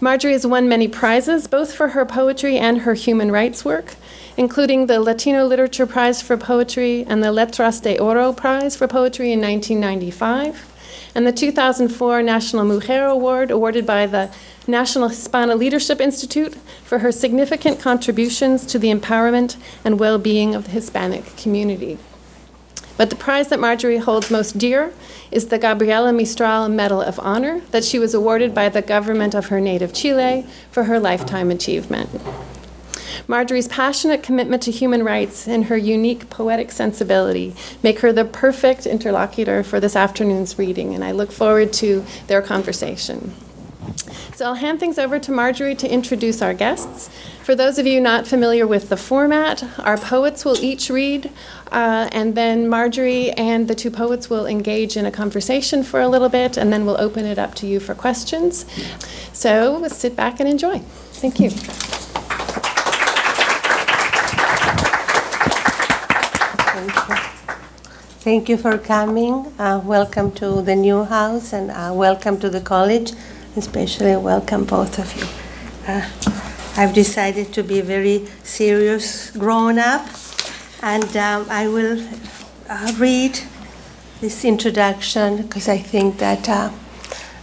Marjorie has won many prizes, both for her poetry and her human rights work, including the Latino Literature Prize for Poetry and the Letras de Oro Prize for Poetry in 1995, and the 2004 National Mujer Award awarded by the National Hispana Leadership Institute for her significant contributions to the empowerment and well being of the Hispanic community. But the prize that Marjorie holds most dear is the Gabriela Mistral Medal of Honor that she was awarded by the government of her native Chile for her lifetime achievement. Marjorie's passionate commitment to human rights and her unique poetic sensibility make her the perfect interlocutor for this afternoon's reading, and I look forward to their conversation. So I'll hand things over to Marjorie to introduce our guests. For those of you not familiar with the format, our poets will each read, uh, and then Marjorie and the two poets will engage in a conversation for a little bit, and then we'll open it up to you for questions. So sit back and enjoy. Thank you. Thank you for coming. Uh, welcome to the Newhouse and uh, welcome to the college, especially welcome both of you. Uh, I've decided to be very serious grown up and um, I will uh, read this introduction because I think that uh,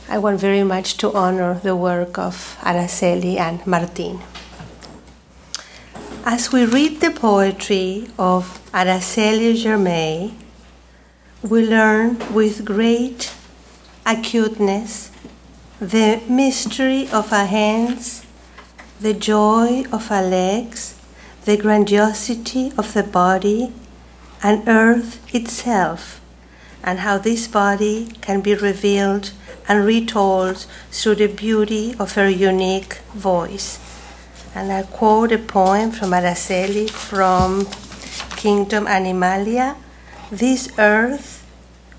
I want very much to honor the work of Araceli and Martin. As we read the poetry of Araceli Girmay, we learn with great acuteness the mystery of our hands, the joy of our legs, the grandiosity of the body, and earth itself, and how this body can be revealed and retold through the beauty of her unique voice. And I quote a poem from Araceli from Kingdom Animalia. This earth,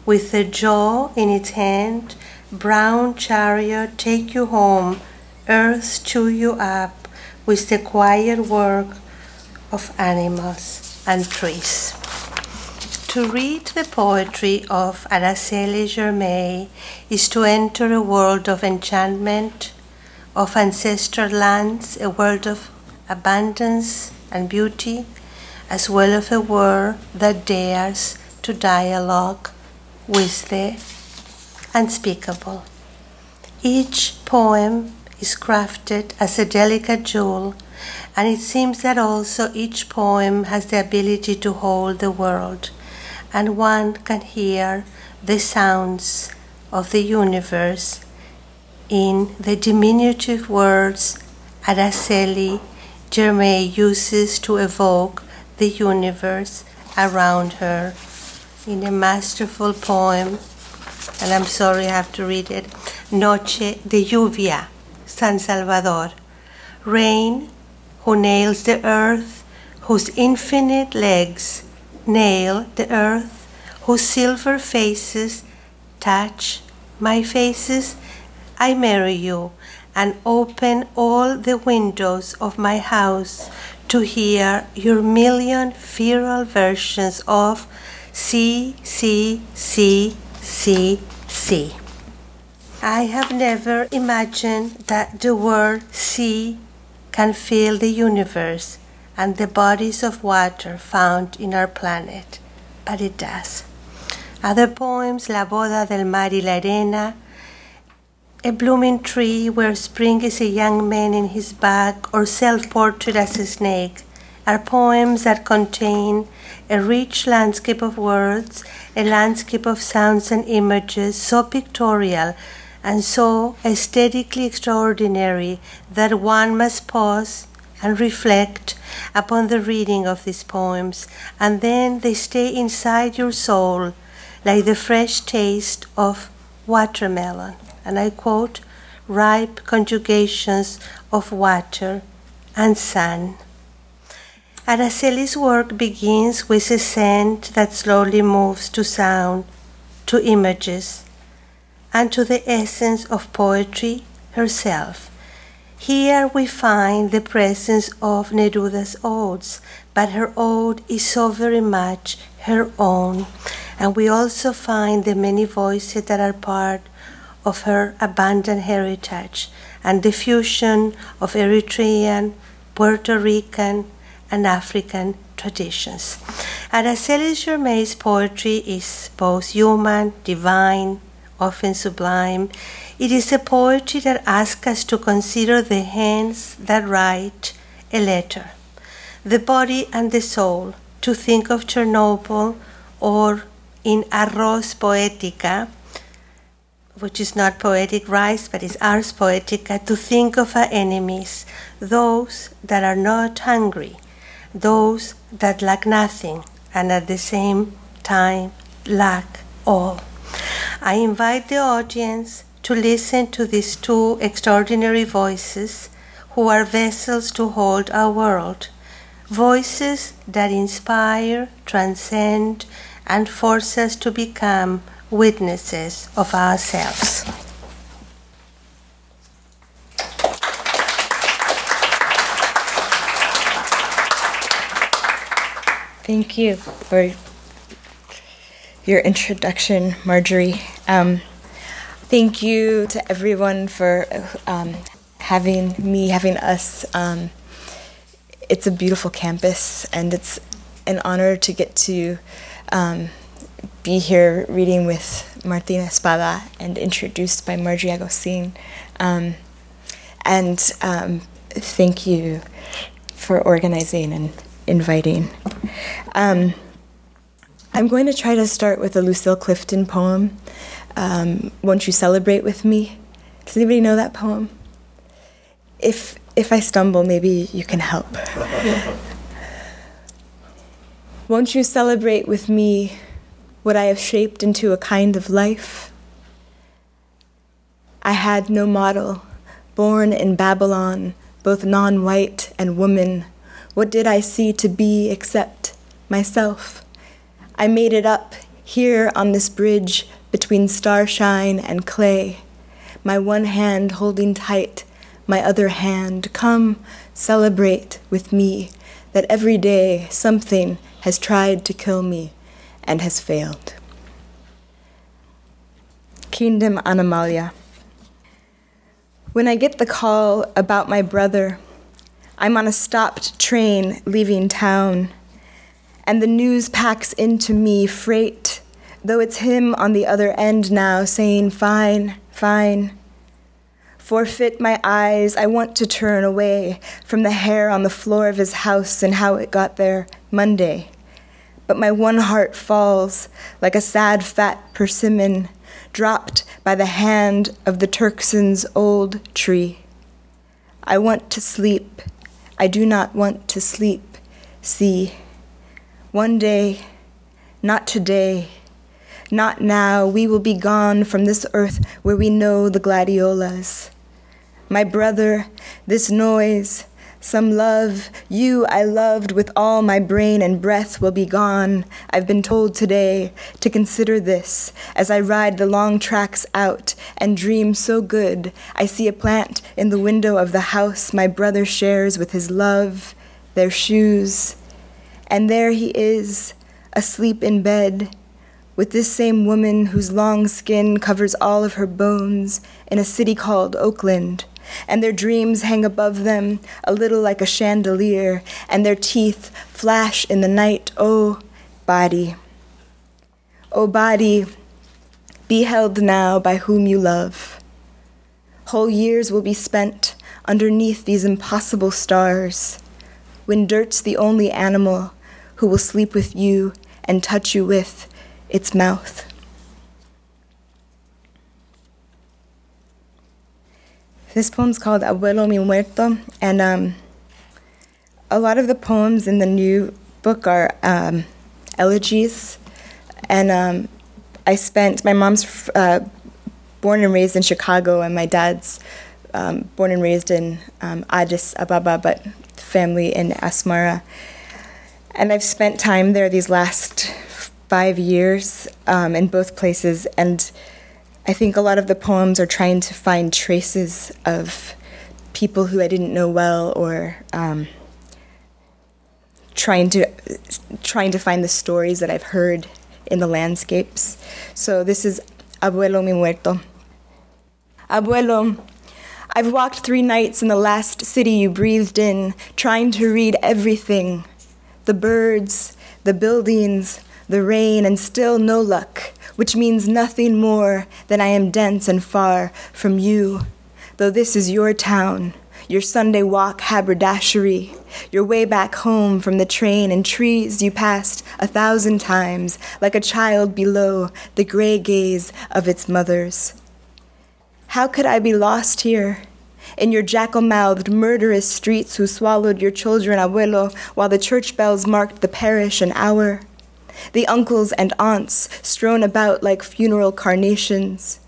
with the jaw in its hand, brown chariot, take you home, earth chew you up with the quiet work of animals and trees. To read the poetry of Araceli Girmay is to enter a world of enchantment of ancestral lands, a world of abundance and beauty, as well as a world that dares to dialogue with the unspeakable. Each poem is crafted as a delicate jewel, and it seems that also each poem has the ability to hold the world, and one can hear the sounds of the universe in the diminutive words Araceli Girmay uses to evoke the universe around her in a masterful poem, and I'm sorry I have to read it Noche de Lluvia, San Salvador. Rain, who nails the earth, whose infinite legs nail the earth, whose silver faces touch my faces I marry you and open all the windows of my house to hear your million feral versions of C, C, C, C, C. I have never imagined that the word sea can fill the universe and the bodies of water found in our planet, but it does. Other poems, La Boda del Mar y la Arena, a blooming tree where spring is a young man in his bag or self portrait as a snake are poems that contain a rich landscape of words, a landscape of sounds and images so pictorial and so aesthetically extraordinary that one must pause and reflect upon the reading of these poems, and then they stay inside your soul like the fresh taste of watermelon and I quote, ripe conjugations of water and sun. Araceli's work begins with a scent that slowly moves to sound, to images, and to the essence of poetry herself. Here we find the presence of Neruda's odes, but her ode is so very much her own. And we also find the many voices that are part of her abundant heritage and the fusion of Eritrean, Puerto Rican, and African traditions. Araceli Girmay's poetry is both human, divine, often sublime. It is a poetry that asks us to consider the hands that write a letter, the body and the soul, to think of Chernobyl or in Arroz Poetica, which is not poetic rice, but is Ars Poetica, to think of our enemies, those that are not hungry, those that lack nothing, and at the same time lack all. I invite the audience to listen to these two extraordinary voices who are vessels to hold our world, voices that inspire, transcend, and force us to become witnesses of ourselves. Thank you for your introduction, Marjorie. Um, thank you to everyone for um, having me, having us. Um, it's a beautiful campus, and it's an honor to get to um, be here reading with Martina Espada and introduced by Marjorie Agosin. Um, and um, thank you for organizing and inviting. Um, I'm going to try to start with a Lucille Clifton poem. Um, Won't you celebrate with me? Does anybody know that poem? If if I stumble, maybe you can help. Won't you celebrate with me what I have shaped into a kind of life? I had no model, born in Babylon, both non white and woman. What did I see to be except myself? I made it up here on this bridge between starshine and clay, my one hand holding tight, my other hand. Come celebrate with me that every day something has tried to kill me and has failed. Kingdom Animalia. When I get the call about my brother, I'm on a stopped train leaving town and the news packs into me freight, though it's him on the other end now saying, Fine, fine. Forfeit my eyes, I want to turn away from the hair on the floor of his house and how it got there Monday. But my one heart falls like a sad fat persimmon dropped by the hand of the Turkson's old tree. I want to sleep. I do not want to sleep. See. One day, not today, not now, we will be gone from this earth where we know the gladiolas. My brother, this noise, some love, you I loved with all my brain and breath will be gone. I've been told today to consider this as I ride the long tracks out and dream so good. I see a plant in the window of the house my brother shares with his love, their shoes, and there he is, asleep in bed, with this same woman whose long skin covers all of her bones in a city called Oakland. And their dreams hang above them, a little like a chandelier, and their teeth flash in the night. Oh, body. Oh, body, be held now by whom you love. Whole years will be spent underneath these impossible stars, when dirt's the only animal who will sleep with you and touch you with its mouth. This poem's called Abuelo Mi Muerto, and um, a lot of the poems in the new book are um, elegies. And um, I spent, my mom's uh, born and raised in Chicago, and my dad's um, born and raised in um, Addis Ababa, but family in Asmara. And I've spent time there these last five years um, in both places, and I think a lot of the poems are trying to find traces of people who I didn't know well, or um, trying to trying to find the stories that I've heard in the landscapes. So this is Abuelo mi muerto. Abuelo, I've walked three nights in the last city you breathed in, trying to read everything the birds, the buildings, the rain, and still no luck, which means nothing more than I am dense and far from you, though this is your town, your Sunday walk haberdashery, your way back home from the train and trees you passed a thousand times, like a child below the gray gaze of its mothers. How could I be lost here? In your jackal mouthed, murderous streets who swallowed your children, abuelo, while the church bells marked the parish an hour? The uncles and aunts strewn about like funeral carnations.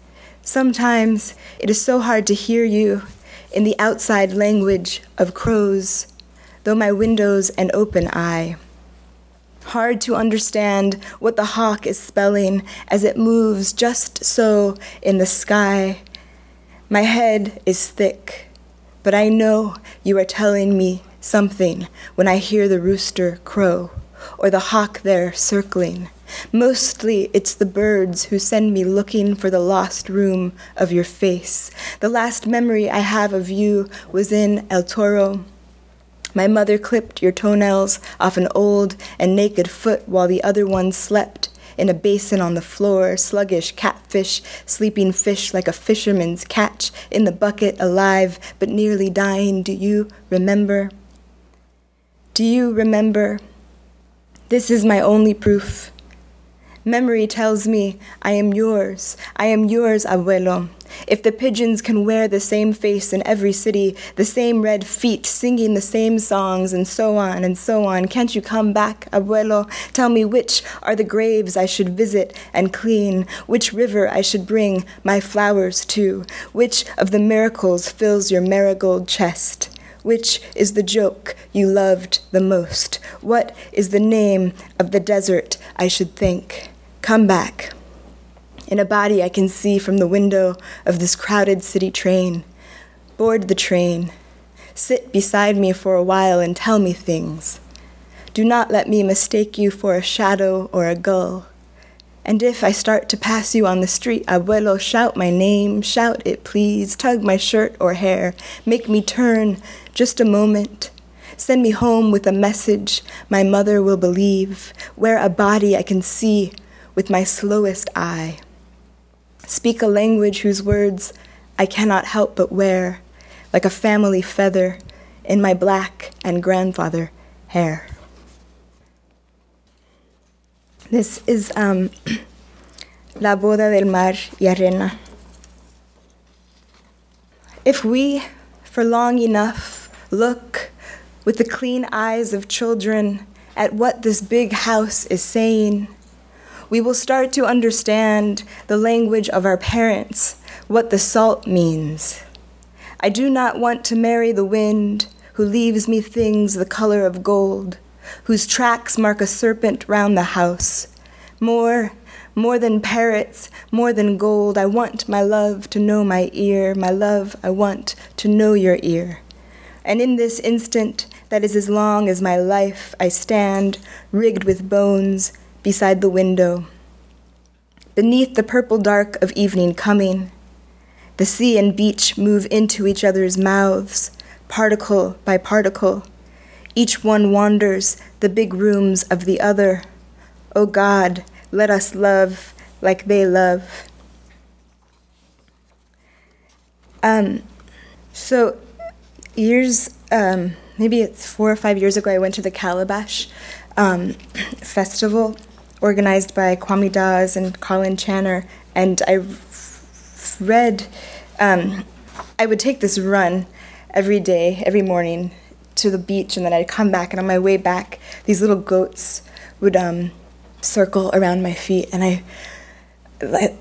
Sometimes it is so hard to hear you in the outside language of crows, though my window's an open eye. Hard to understand what the hawk is spelling as it moves just so in the sky my head is thick, but I know you are telling me something when I hear the rooster crow or the hawk there circling. Mostly it's the birds who send me looking for the lost room of your face. The last memory I have of you was in El Toro. My mother clipped your toenails off an old and naked foot while the other one slept in a basin on the floor, sluggish catfish, sleeping fish like a fisherman's catch, in the bucket, alive but nearly dying. Do you remember? Do you remember? This is my only proof. Memory tells me I am yours. I am yours, abuelo. If the pigeons can wear the same face in every city, the same red feet, singing the same songs, and so on and so on, can't you come back, abuelo? Tell me which are the graves I should visit and clean, which river I should bring my flowers to, which of the miracles fills your marigold chest. Which is the joke you loved the most? What is the name of the desert I should think? Come back in a body I can see from the window of this crowded city train. Board the train. Sit beside me for a while and tell me things. Do not let me mistake you for a shadow or a gull. And if I start to pass you on the street, abuelo, shout my name, shout it please, tug my shirt or hair, make me turn just a moment. Send me home with a message my mother will believe, wear a body I can see with my slowest eye speak a language whose words I cannot help but wear, like a family feather in my black and grandfather hair. This is um, La Boda del Mar y Arena. If we, for long enough, look with the clean eyes of children at what this big house is saying, we will start to understand the language of our parents, what the salt means. I do not want to marry the wind who leaves me things the color of gold, whose tracks mark a serpent round the house. More, more than parrots, more than gold, I want my love to know my ear, my love, I want to know your ear. And in this instant that is as long as my life, I stand, rigged with bones, beside the window. Beneath the purple dark of evening coming, the sea and beach move into each other's mouths, particle by particle. Each one wanders the big rooms of the other. O oh God, let us love like they love. Um, so, years, um, maybe it's four or five years ago, I went to the Calabash um, festival organized by Kwame Dawes and Colin Channer, and I read. Um, I would take this run every day, every morning, to the beach, and then I'd come back, and on my way back, these little goats would um, circle around my feet, and I,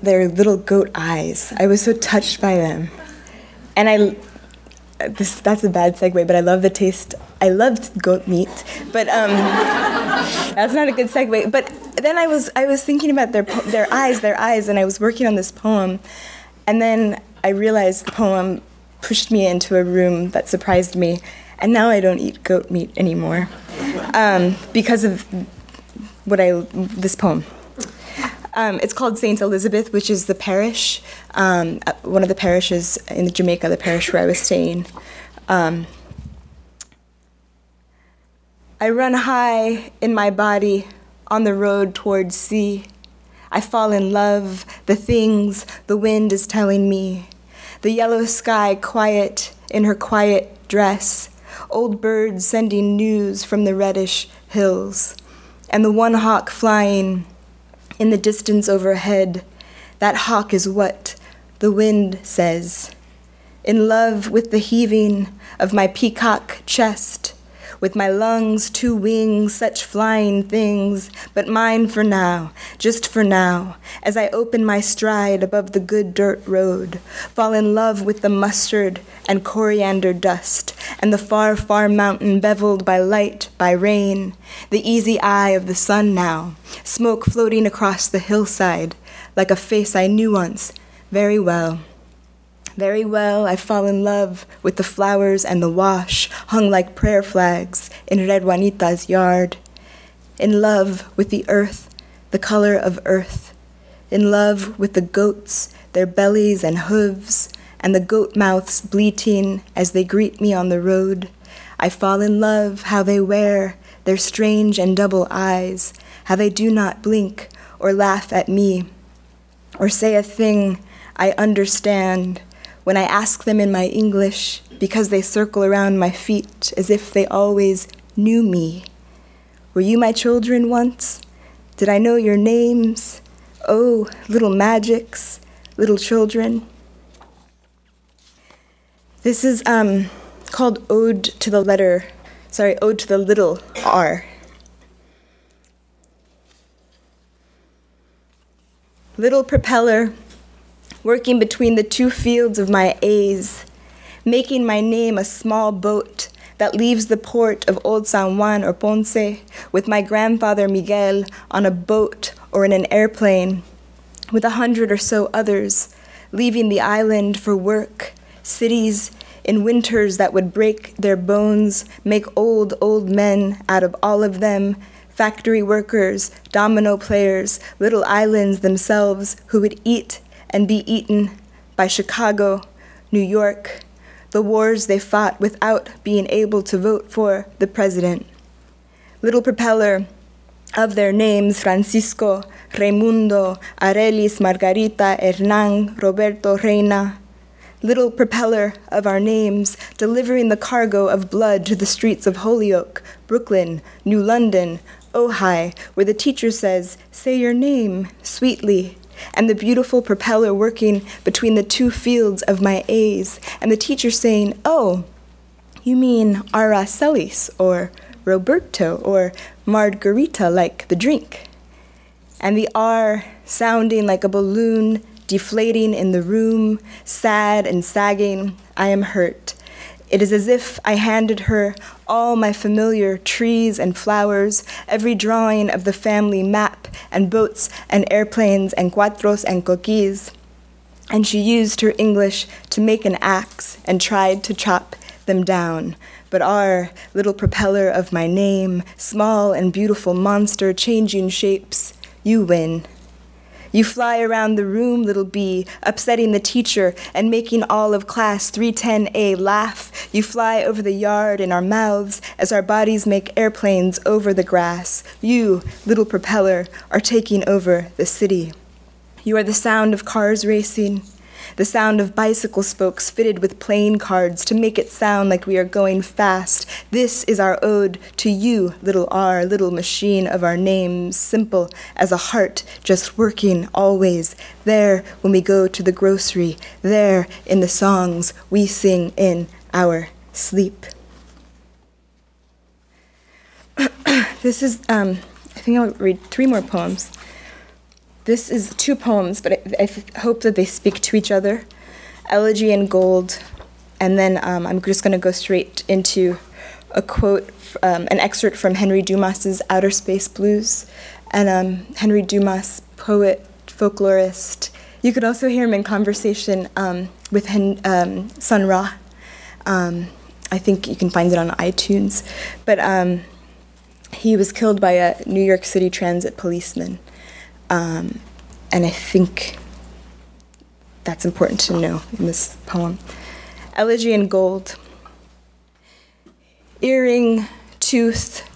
their little goat eyes. I was so touched by them, and I. This that's a bad segue, but I love the taste. I loved goat meat, but um, that's not a good segue. But then I was I was thinking about their their eyes, their eyes, and I was working on this poem, and then I realized the poem pushed me into a room that surprised me, and now I don't eat goat meat anymore um, because of what I this poem. Um, it's called St. Elizabeth, which is the parish, um, one of the parishes in Jamaica, the parish where I was staying. Um, I run high in my body on the road towards sea. I fall in love, the things the wind is telling me. The yellow sky quiet in her quiet dress, old birds sending news from the reddish hills, and the one hawk flying in the distance overhead. That hawk is what the wind says. In love with the heaving of my peacock chest, with my lungs, two wings, such flying things, but mine for now, just for now, as I open my stride above the good dirt road, fall in love with the mustard and coriander dust, and the far, far mountain beveled by light, by rain, the easy eye of the sun now, smoke floating across the hillside, like a face I knew once very well. Very well, I fall in love with the flowers and the wash hung like prayer flags in Red Juanita's yard. In love with the earth, the color of earth. In love with the goats, their bellies and hooves, and the goat mouths bleating as they greet me on the road. I fall in love how they wear their strange and double eyes, how they do not blink or laugh at me, or say a thing I understand when I ask them in my English because they circle around my feet as if they always knew me. Were you my children once? Did I know your names? Oh, little magics, little children. This is um, called Ode to the Letter, sorry, Ode to the Little R. Little propeller working between the two fields of my A's, making my name a small boat that leaves the port of Old San Juan or Ponce with my grandfather Miguel on a boat or in an airplane, with a hundred or so others, leaving the island for work, cities in winters that would break their bones, make old, old men out of all of them, factory workers, domino players, little islands themselves who would eat and be eaten by Chicago, New York, the wars they fought without being able to vote for the president. Little propeller of their names Francisco, Raimundo, Arelis, Margarita, Hernan, Roberto, Reina. Little propeller of our names, delivering the cargo of blood to the streets of Holyoke, Brooklyn, New London, Ojai, where the teacher says, Say your name sweetly and the beautiful propeller working between the two fields of my A's, and the teacher saying, Oh, you mean Aracelis, or Roberto, or Margarita, like the drink. And the R sounding like a balloon deflating in the room, sad and sagging, I am hurt. It is as if I handed her all my familiar trees and flowers, every drawing of the family map, and boats and airplanes and cuatros and coquis. And she used her English to make an axe and tried to chop them down. But our little propeller of my name, small and beautiful monster changing shapes, you win. You fly around the room, little bee, upsetting the teacher and making all of class 310A laugh. You fly over the yard in our mouths as our bodies make airplanes over the grass. You, little propeller, are taking over the city. You are the sound of cars racing the sound of bicycle spokes fitted with playing cards to make it sound like we are going fast. This is our ode to you, little R, little machine of our names, simple as a heart, just working always. There when we go to the grocery, there in the songs we sing in our sleep. this is, um, I think I'll read three more poems. This is two poems, but I, I hope that they speak to each other Elegy in Gold, and then um, I'm just going to go straight into a quote, um, an excerpt from Henry Dumas's Outer Space Blues. And um, Henry Dumas, poet, folklorist. You could also hear him in conversation um, with Hen- um, Sun Ra. Um, I think you can find it on iTunes. But he was killed by a New York City transit policeman. Um, and I think that's important to know in this poem. Elegy in Gold. Earring, tooth,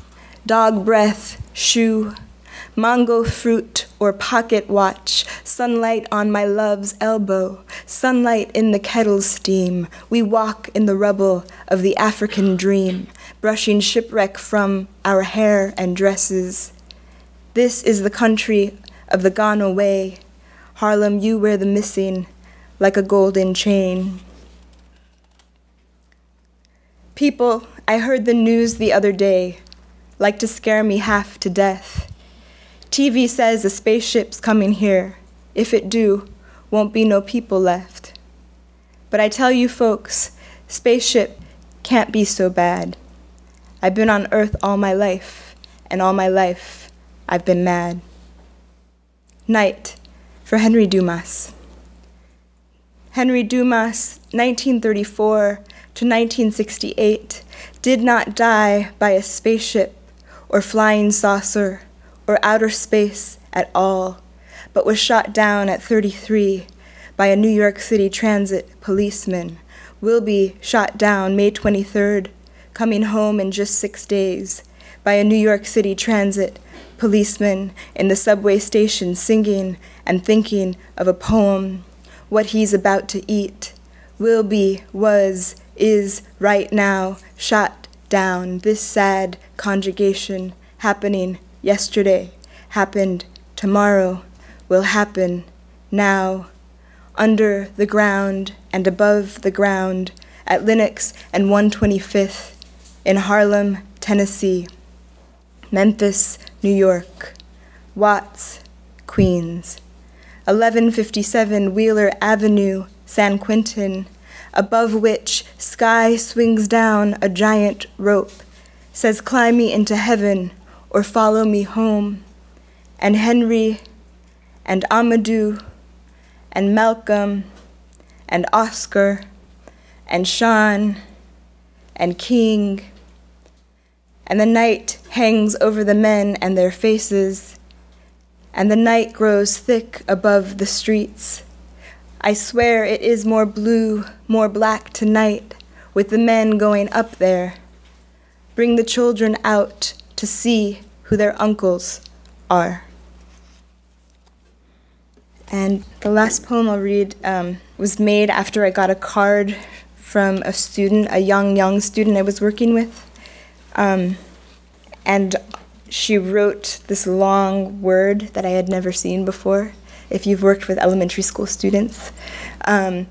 dog breath, shoe, mango fruit or pocket watch, sunlight on my love's elbow, sunlight in the kettle's steam. We walk in the rubble of the African dream, brushing shipwreck from our hair and dresses. This is the country of the gone away. Harlem, you wear the missing like a golden chain. People, I heard the news the other day, like to scare me half to death. TV says a spaceship's coming here. If it do, won't be no people left. But I tell you folks, spaceship can't be so bad. I've been on Earth all my life, and all my life I've been mad. Night for Henry Dumas. Henry Dumas, 1934 to 1968, did not die by a spaceship or flying saucer or outer space at all, but was shot down at 33 by a New York City transit policeman. Will be shot down May 23rd, coming home in just six days, by a New York City transit policeman in the subway station singing and thinking of a poem what he's about to eat, will be, was, is, right now, shot down. This sad conjugation happening yesterday, happened tomorrow, will happen now, under the ground and above the ground, at Lenox and 125th, in Harlem, Tennessee, Memphis, New York, Watts, Queens. 1157 Wheeler Avenue, San Quentin, above which sky swings down a giant rope, says, Climb me into heaven or follow me home. And Henry and Amadou and Malcolm and Oscar and Sean and King. And the night hangs over the men and their faces and the night grows thick above the streets. I swear it is more blue, more black tonight, with the men going up there. Bring the children out to see who their uncles are. And the last poem I'll read um, was made after I got a card from a student, a young, young student I was working with. Um, and she wrote this long word that I had never seen before. If you've worked with elementary school students, um,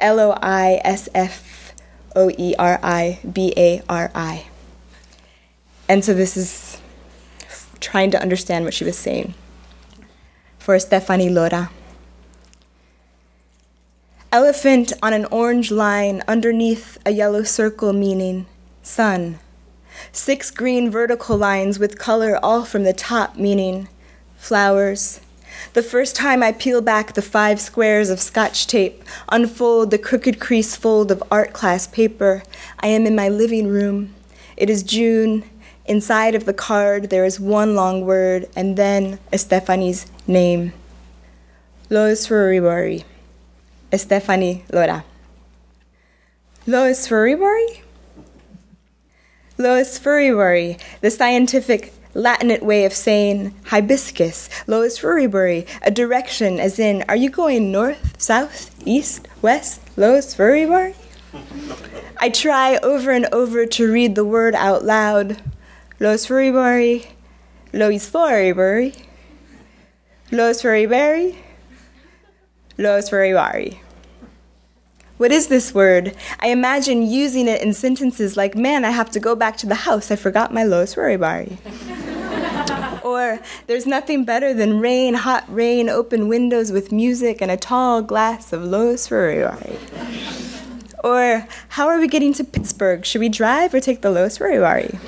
L O I S F O E R I B A R I. And so this is trying to understand what she was saying. For Stephanie Lora. Elephant on an orange line underneath a yellow circle meaning sun. Six green vertical lines with color all from the top, meaning flowers. The first time I peel back the five squares of scotch tape, unfold the crooked crease fold of art class paper, I am in my living room. It is June. Inside of the card, there is one long word and then Estefani's name. Lois Furibari. Estefani Lora. Lois Furibari? Lois furiburi, the scientific Latinate way of saying hibiscus, Lois furiburi, a direction as in, are you going north, south, east, west, Lois furiburi? I try over and over to read the word out loud. Lois furiburi, Lois furiburi, Lois furiburi, Lois furibari. What is this word? I imagine using it in sentences like, Man, I have to go back to the house. I forgot my Lois Roribari. or, There's nothing better than rain, hot rain, open windows with music, and a tall glass of Lois Roribari. or, How are we getting to Pittsburgh? Should we drive or take the Lois Roribari?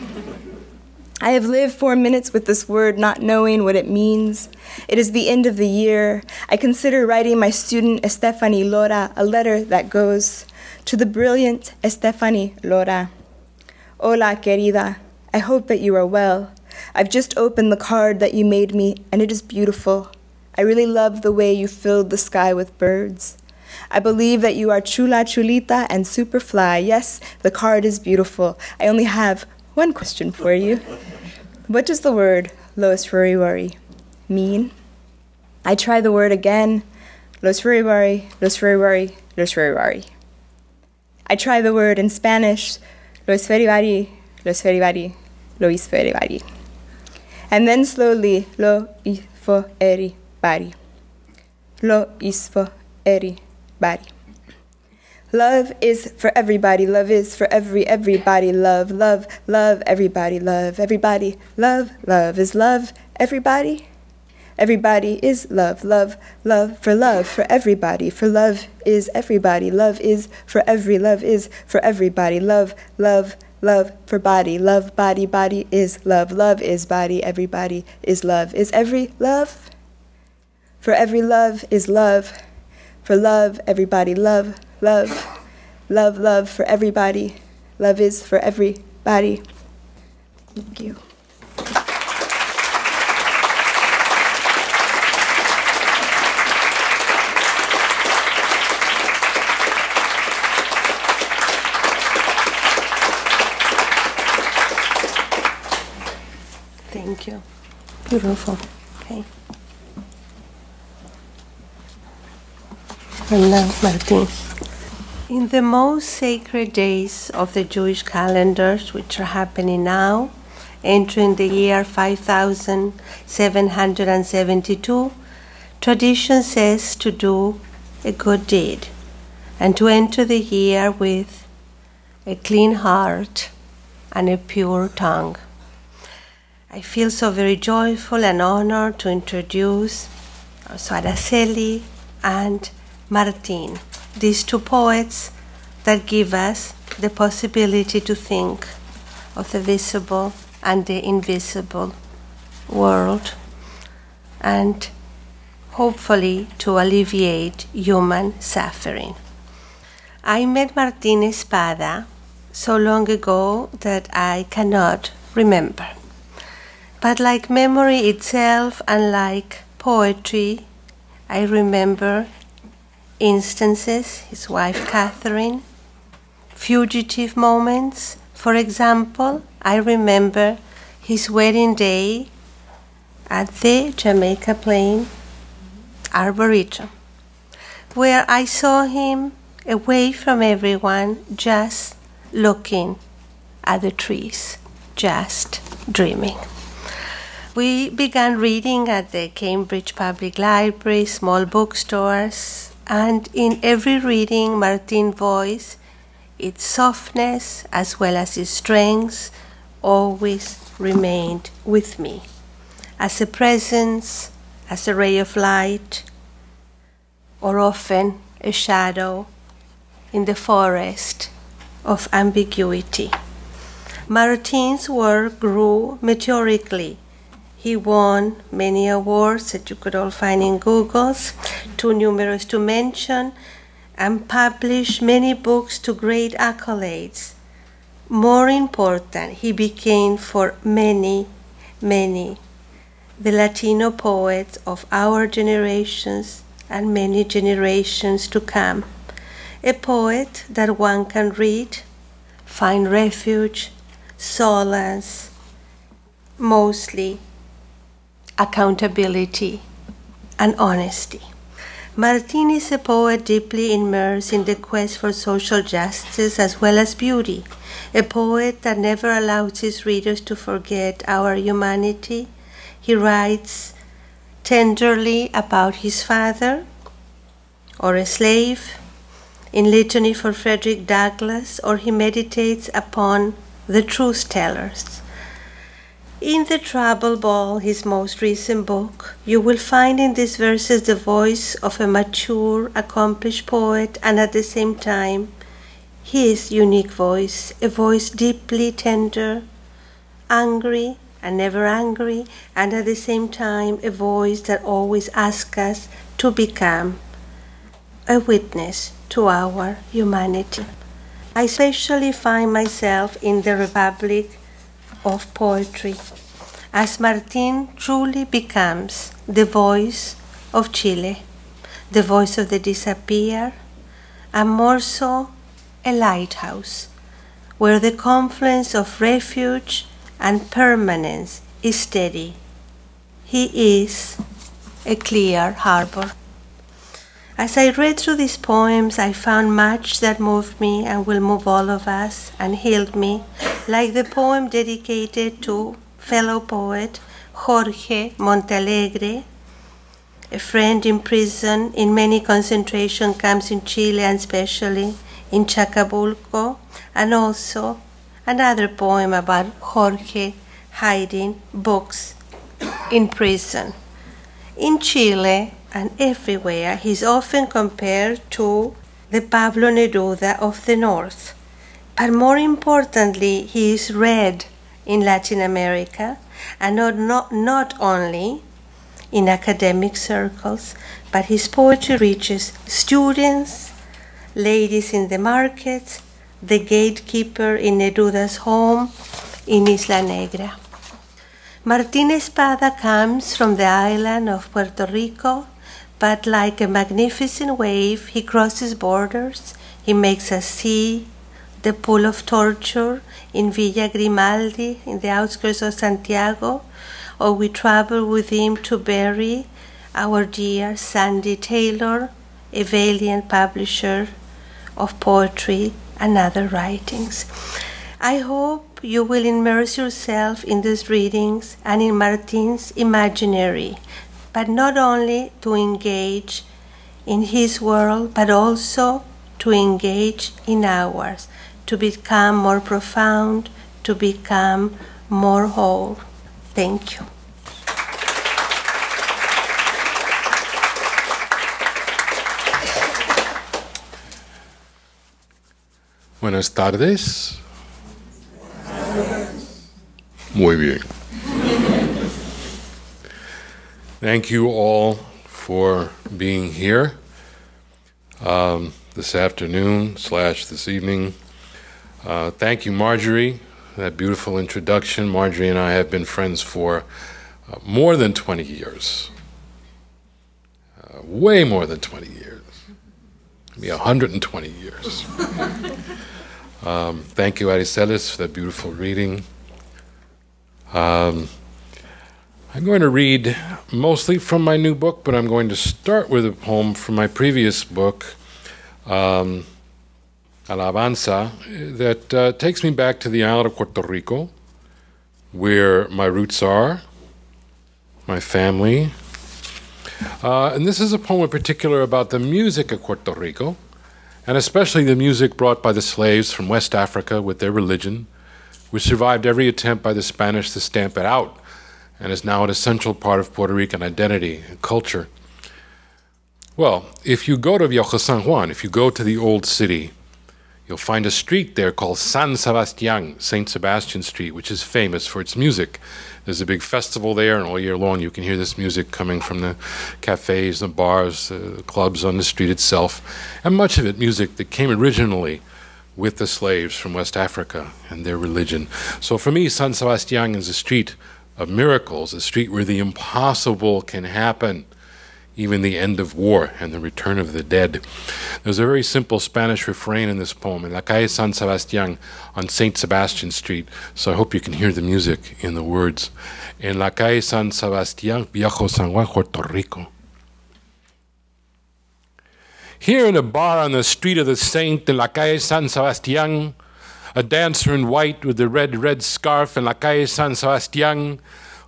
I have lived four minutes with this word, not knowing what it means. It is the end of the year. I consider writing my student Estefani Lora a letter that goes to the brilliant Estefani Lora. Hola, querida. I hope that you are well. I've just opened the card that you made me, and it is beautiful. I really love the way you filled the sky with birds. I believe that you are chula chulita and superfly. Yes, the card is beautiful. I only have one question for you. What does the word los worry mean? I try the word again. Los worry los worry los worry I try the word in Spanish. Los veribari, los veribari, lo is veribari. And then slowly, lo ifo eri bari. Lo isfo eri body. Love is for everybody, love is for every everybody, love, love, love, everybody, love, everybody, love, love is love, everybody. Everybody is love, love, love for love, for everybody, for love is everybody, love is for every, love is for everybody, love, love, love for body, love, body, body is love, love is body, everybody is love, is every love. For every love is love, for love, everybody, love, love, love, love for everybody. Love is for everybody. Thank you. Thank you. Beautiful. Okay. And. In the most sacred days of the Jewish calendars, which are happening now, entering the year 5772, tradition says to do a good deed and to enter the year with a clean heart and a pure tongue. I feel so very joyful and honored to introduce Araceli and Martin, these two poets that give us the possibility to think of the visible and the invisible world and hopefully to alleviate human suffering. I met Martin Espada so long ago that I cannot remember. But like memory itself and like poetry, I remember instances, his wife Catherine, fugitive moments. For example, I remember his wedding day at the Jamaica Plain Arboretum, where I saw him away from everyone, just looking at the trees, just dreaming. We began reading at the Cambridge Public Library, small bookstores, and in every reading, Martin's voice, its softness as well as its strength, always remained with me as a presence, as a ray of light, or often a shadow in the forest of ambiguity. Martin's work grew meteorically he won many awards that you could all find in Google's, too numerous to mention, and published many books to great accolades. More important, he became for many, many the Latino poets of our generations and many generations to come. A poet that one can read, find refuge, solace, mostly accountability, and honesty. Martin is a poet deeply immersed in the quest for social justice as well as beauty, a poet that never allows his readers to forget our humanity. He writes tenderly about his father or a slave in Litany for Frederick Douglass, or he meditates upon the truth tellers. In The Trouble Ball, his most recent book, you will find in these verses the voice of a mature, accomplished poet, and at the same time, his unique voice, a voice deeply tender, angry, and never angry, and at the same time, a voice that always asks us to become a witness to our humanity. I especially find myself in the Republic of poetry, as Martin truly becomes the voice of Chile, the voice of the disappeared, and more so, a lighthouse, where the confluence of refuge and permanence is steady. He is a clear harbor. As I read through these poems, I found much that moved me and will move all of us and healed me, like the poem dedicated to fellow poet Jorge Montealegre, a friend in prison in many concentration camps in Chile and especially in Chacabuco, and also another poem about Jorge hiding books in prison. In Chile and everywhere, he is often compared to the Pablo Neruda of the North. But more importantly, he is read in Latin America, and not, not, not only in academic circles, but his poetry reaches students, ladies in the market, the gatekeeper in Neruda's home in Isla Negra. Martín Espada comes from the island of Puerto Rico, but like a magnificent wave, he crosses borders, he makes us see the pool of torture in Villa Grimaldi in the outskirts of Santiago, or we travel with him to bury our dear Sandy Taylor, a valiant publisher of poetry and other writings. I hope you will immerse yourself in these readings and in Martin's imaginary, but not only to engage in his world, but also to engage in ours, to become more profound, to become more whole. Thank you. Buenas tardes. Muy bien. Thank you all for being here um, this afternoon slash this evening. Uh, thank you, Marjorie, that beautiful introduction. Marjorie and I have been friends for uh, more than 20 years. Uh, way more than 20 years. Maybe 120 years. Um, thank you, Aracelis, for that beautiful reading. Um, I'm going to read mostly from my new book, but I'm going to start with a poem from my previous book, um, Alabanza, that uh, takes me back to the island of Puerto Rico, where my roots are, my family. Uh, and this is a poem in particular about the music of Puerto Rico and especially the music brought by the slaves from West Africa with their religion, which survived every attempt by the Spanish to stamp it out and is now an essential part of Puerto Rican identity and culture. Well, if you go to Viejo San Juan, if you go to the old city, you'll find a street there called San Sebastian, St. Sebastian Street, which is famous for its music. There's a big festival there, and all year long you can hear this music coming from the cafes, the bars, uh, the clubs on the street itself, and much of it music that came originally with the slaves from West Africa and their religion. So for me, San Sebastian is a street of miracles, a street where the impossible can happen even the end of war and the return of the dead. There's a very simple Spanish refrain in this poem, in La Calle San Sebastián on St. Sebastian Street, so I hope you can hear the music in the words. En La Calle San Sebastián, Viejo San Juan, Puerto Rico. Here in a bar on the street of the Saint in La Calle San Sebastián, a dancer in white with the red, red scarf in La Calle San Sebastián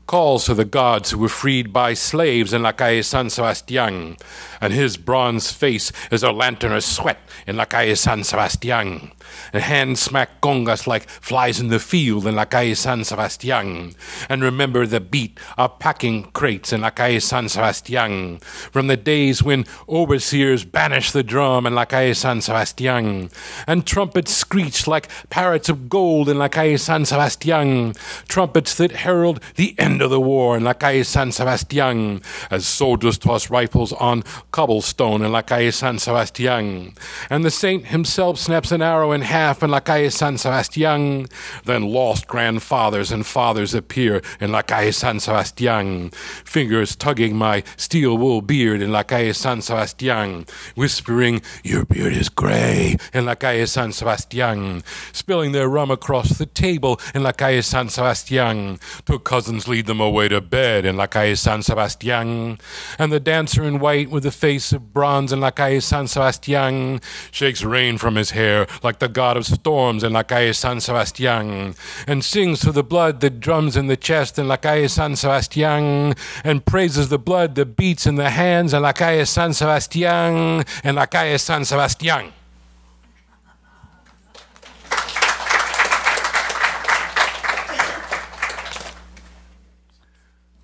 calls to the gods who were freed by slaves in La Calle San Sebastian, and his bronze face is a lantern of sweat in La Calle San Sebastian, and hands smack congas like flies in the field in La Calle San Sebastian, and remember the beat of packing crates in La Calle San Sebastian, from the days when overseers banished the drum in La Calle San Sebastian, and trumpets screech like parrots of gold in La Calle San Sebastian, trumpets that herald the end end of the war in La Calle San Sebastian as soldiers toss rifles on cobblestone in La Calle San Sebastian. And the saint himself snaps an arrow in half in La Calle San Sebastian. Then lost grandfathers and fathers appear in La Calle San Sebastian. Fingers tugging my steel wool beard in La Calle San Sebastian. Whispering, Your beard is gray in La Calle San Sebastian. Spilling their rum across the table in La Calle San Sebastian. Took cousins lead them away to bed in La Calle San Sebastian. And the dancer in white with the face of bronze in La Calle San Sebastian shakes rain from his hair like the god of storms in La Calle San Sebastian. And sings to the blood that drums in the chest in La Calle San Sebastian. And praises the blood that beats in the hands in La Calle San Sebastian. In La Calle San Sebastian.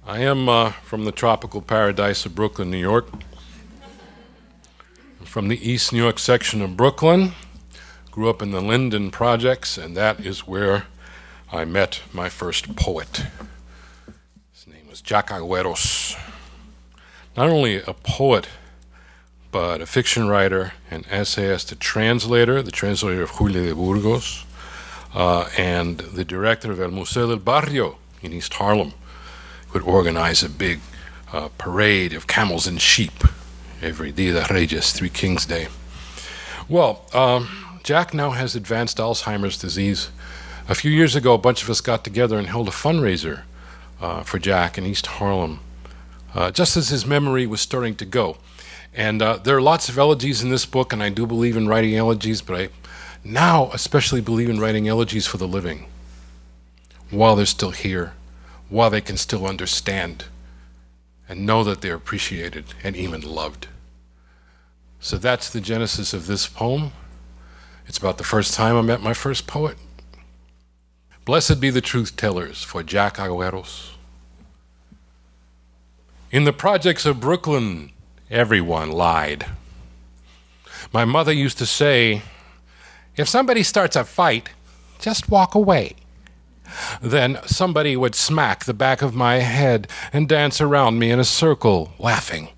I am uh, from the tropical paradise of Brooklyn, New York. I'm from the East New York section of Brooklyn. Grew up in the Linden Projects, and that is where I met my first poet. His name was Jack Agüeros. Not only a poet, but a fiction writer, an essayist, a translator, the translator of Julia de Burgos, uh, and the director of El Museo del Barrio in East Harlem would organize a big uh, parade of camels and sheep every Dia de Reyes, Three Kings Day. Well, um, Jack now has advanced Alzheimer's disease. A few years ago, a bunch of us got together and held a fundraiser uh, for Jack in East Harlem, uh, just as his memory was starting to go. And uh, there are lots of elegies in this book, and I do believe in writing elegies, but I now especially believe in writing elegies for the living while they're still here while they can still understand and know that they're appreciated and even loved. So that's the genesis of this poem. It's about the first time I met my first poet. Blessed be the truth tellers for Jack Agüeros. In the projects of Brooklyn, everyone lied. My mother used to say, if somebody starts a fight, just walk away. Then somebody would smack the back of my head and dance around me in a circle, laughing.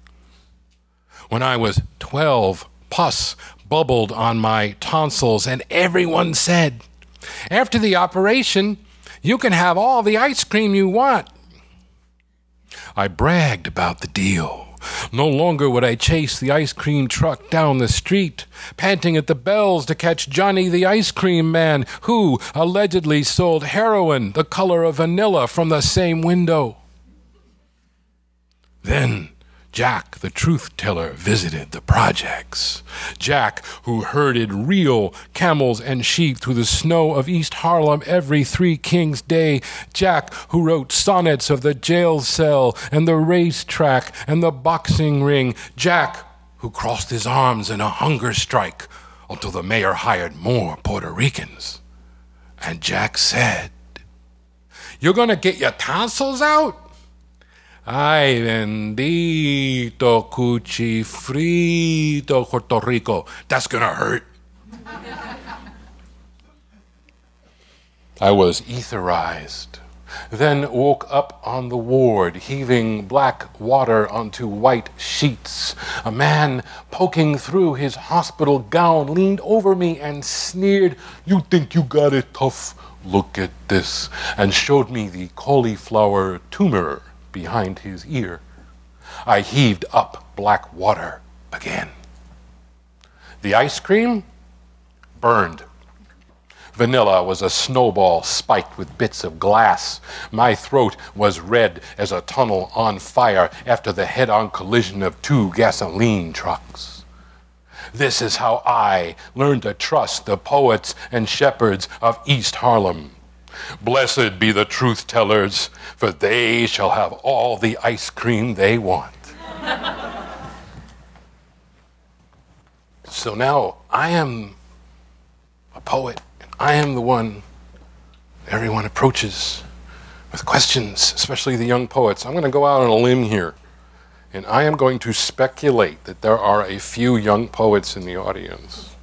When I was 12, pus bubbled on my tonsils, and everyone said, After the operation, you can have all the ice cream you want. I bragged about the deal. No longer would I chase the ice cream truck down the street, panting at the bells to catch Johnny the ice cream man, who allegedly sold heroin the color of vanilla from the same window. Then Jack, the truth teller, visited the projects. Jack, who herded real camels and sheep through the snow of East Harlem every Three Kings Day. Jack, who wrote sonnets of the jail cell and the racetrack and the boxing ring. Jack, who crossed his arms in a hunger strike until the mayor hired more Puerto Ricans. And Jack said, You're going to get your tonsils out? Ay, bendito cuchifrito Puerto Rico. That's gonna hurt. I was etherized, then woke up on the ward, heaving black water onto white sheets. A man poking through his hospital gown leaned over me and sneered, You think you got it tough? Look at this, and showed me the cauliflower tumor behind his ear. I heaved up black water again. The ice cream burned. Vanilla was a snowball spiked with bits of glass. My throat was red as a tunnel on fire after the head on collision of two gasoline trucks. This is how I learned to trust the poets and shepherds of East Harlem. Blessed be the truth tellers, for they shall have all the ice cream they want. so now I am a poet, and I am the one everyone approaches with questions, especially the young poets. I'm going to go out on a limb here, and I am going to speculate that there are a few young poets in the audience.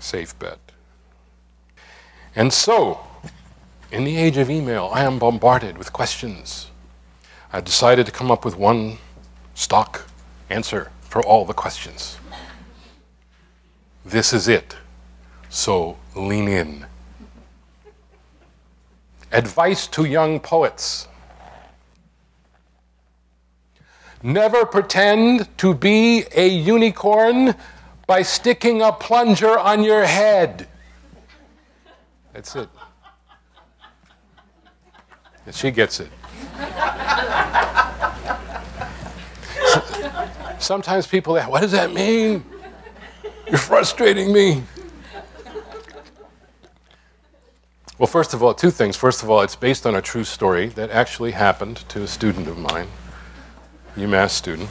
Safe bet. And so, In the age of email, I am bombarded with questions. I decided to come up with one stock answer for all the questions. This is it. So lean in. Advice to young poets. Never pretend to be a unicorn by sticking a plunger on your head. That's it. She gets it. Sometimes people ask, what does that mean? You're frustrating me. Well, first of all, two things. First of all, it's based on a true story that actually happened to a student of mine, UMass student.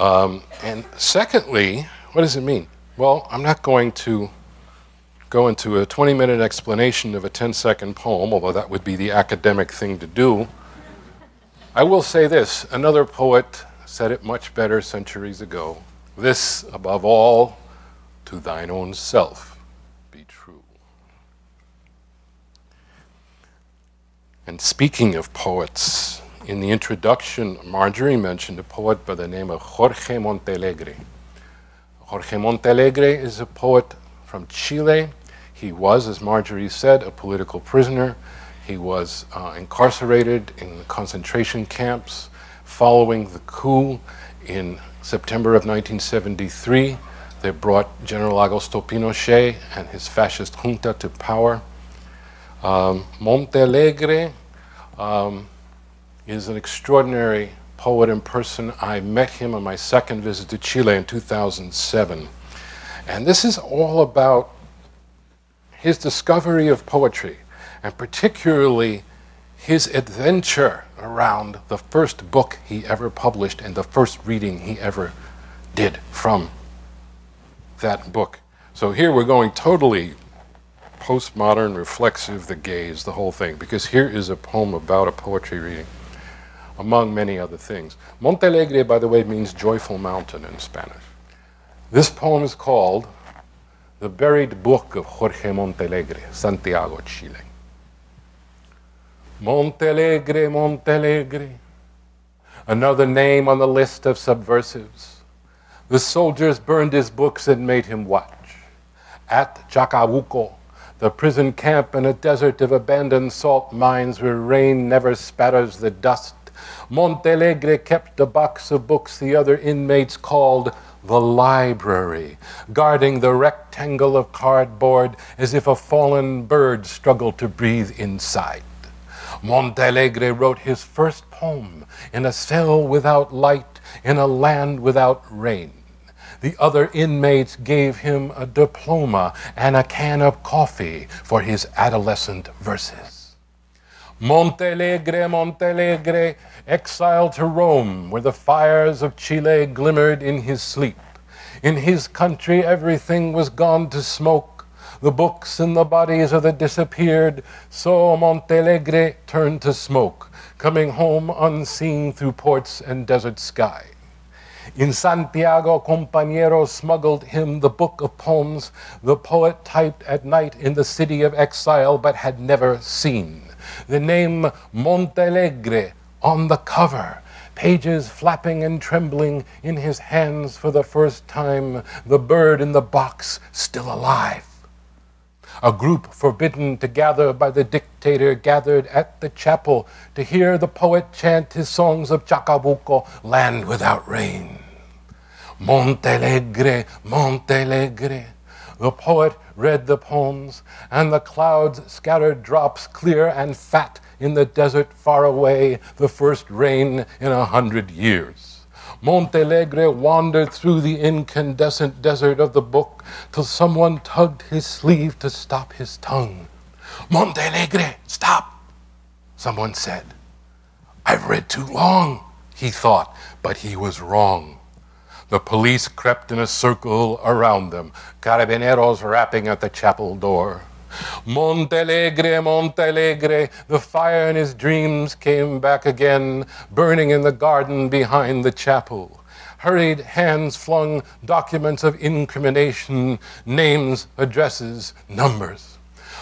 Um, and secondly, what does it mean? Well, I'm not going to go into a 20 minute explanation of a 10 second poem, although that would be the academic thing to do. I will say this another poet said it much better centuries ago. This, above all, to thine own self be true. And speaking of poets, in the introduction, Marjorie mentioned a poet by the name of Jorge Montealegre. Jorge Montealegre is a poet from Chile. He was, as Marjorie said, a political prisoner. He was uh, incarcerated in concentration camps following the coup in September of 1973. They brought General Augusto Pinochet and his fascist junta to power. Um, Montealegre um, is an extraordinary poet in person. I met him on my second visit to Chile in 2007. And this is all about his discovery of poetry, and particularly his adventure around the first book he ever published and the first reading he ever did from that book. So here we're going totally postmodern, reflexive, the gaze, the whole thing, because here is a poem about a poetry reading, among many other things. Montealegre, by the way, means joyful mountain in Spanish. This poem is called The Buried Book of Jorge Montealegre, Santiago, Chile. Montealegre, Montealegre, another name on the list of subversives. The soldiers burned his books and made him watch. At Chacabuco, the prison camp in a desert of abandoned salt mines where rain never spatters the dust, Montealegre kept a box of books the other inmates called the library, guarding the rectangle of cardboard as if a fallen bird struggled to breathe inside. Montealegre wrote his first poem in a cell without light, in a land without rain. The other inmates gave him a diploma and a can of coffee for his adolescent verses. Montealegre, Montelegre, exiled to Rome, where the fires of Chile glimmered in his sleep. In his country, everything was gone to smoke. The books and the bodies of the disappeared, so Montealegre turned to smoke, coming home unseen through ports and desert sky. In Santiago, compañeros smuggled him the book of poems the poet typed at night in the city of exile but had never seen. The name Montealegre on the cover, pages flapping and trembling in his hands for the first time, the bird in the box still alive. A group forbidden to gather by the dictator gathered at the chapel to hear the poet chant his songs of Chacabuco, land without rain. Montealegre, Montealegre. The poet read the poems, and the clouds scattered drops clear and fat in the desert far away, the first rain in a hundred years. Montealegre wandered through the incandescent desert of the book till someone tugged his sleeve to stop his tongue. Montealegre, stop, someone said. I've read too long, he thought, but he was wrong. The police crept in a circle around them, carabineros rapping at the chapel door. Montealegre, Montealegre, the fire in his dreams came back again, burning in the garden behind the chapel. Hurried hands flung documents of incrimination, names, addresses, numbers.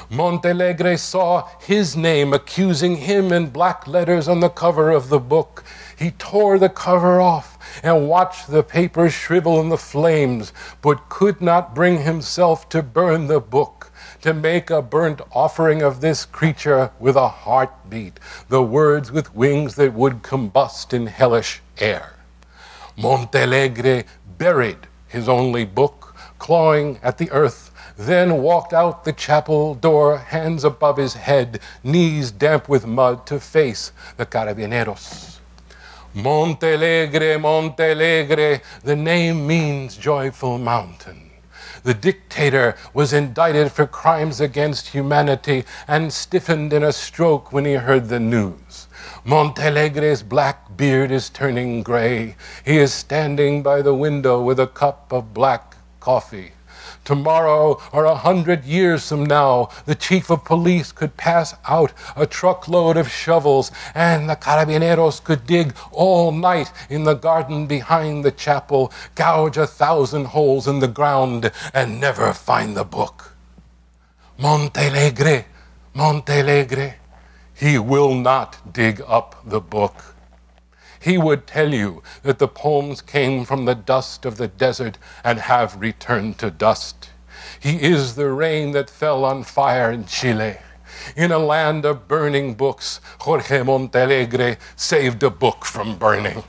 Montealegre saw his name accusing him in black letters on the cover of the book. He tore the cover off and watched the paper shrivel in the flames, but could not bring himself to burn the book, to make a burnt offering of this creature with a heartbeat, the words with wings that would combust in hellish air. Montealegre buried his only book, clawing at the earth then walked out the chapel door, hands above his head, knees damp with mud, to face the carabineros. Montealegre, Montealegre, the name means joyful mountain. The dictator was indicted for crimes against humanity and stiffened in a stroke when he heard the news. Montealegre's black beard is turning gray. He is standing by the window with a cup of black coffee. Tomorrow or a hundred years from now, the chief of police could pass out a truckload of shovels and the carabineros could dig all night in the garden behind the chapel, gouge a thousand holes in the ground, and never find the book. Montealegre, Montealegre, he will not dig up the book he would tell you that the poems came from the dust of the desert and have returned to dust. He is the rain that fell on fire in Chile. In a land of burning books, Jorge Montealegre saved a book from burning.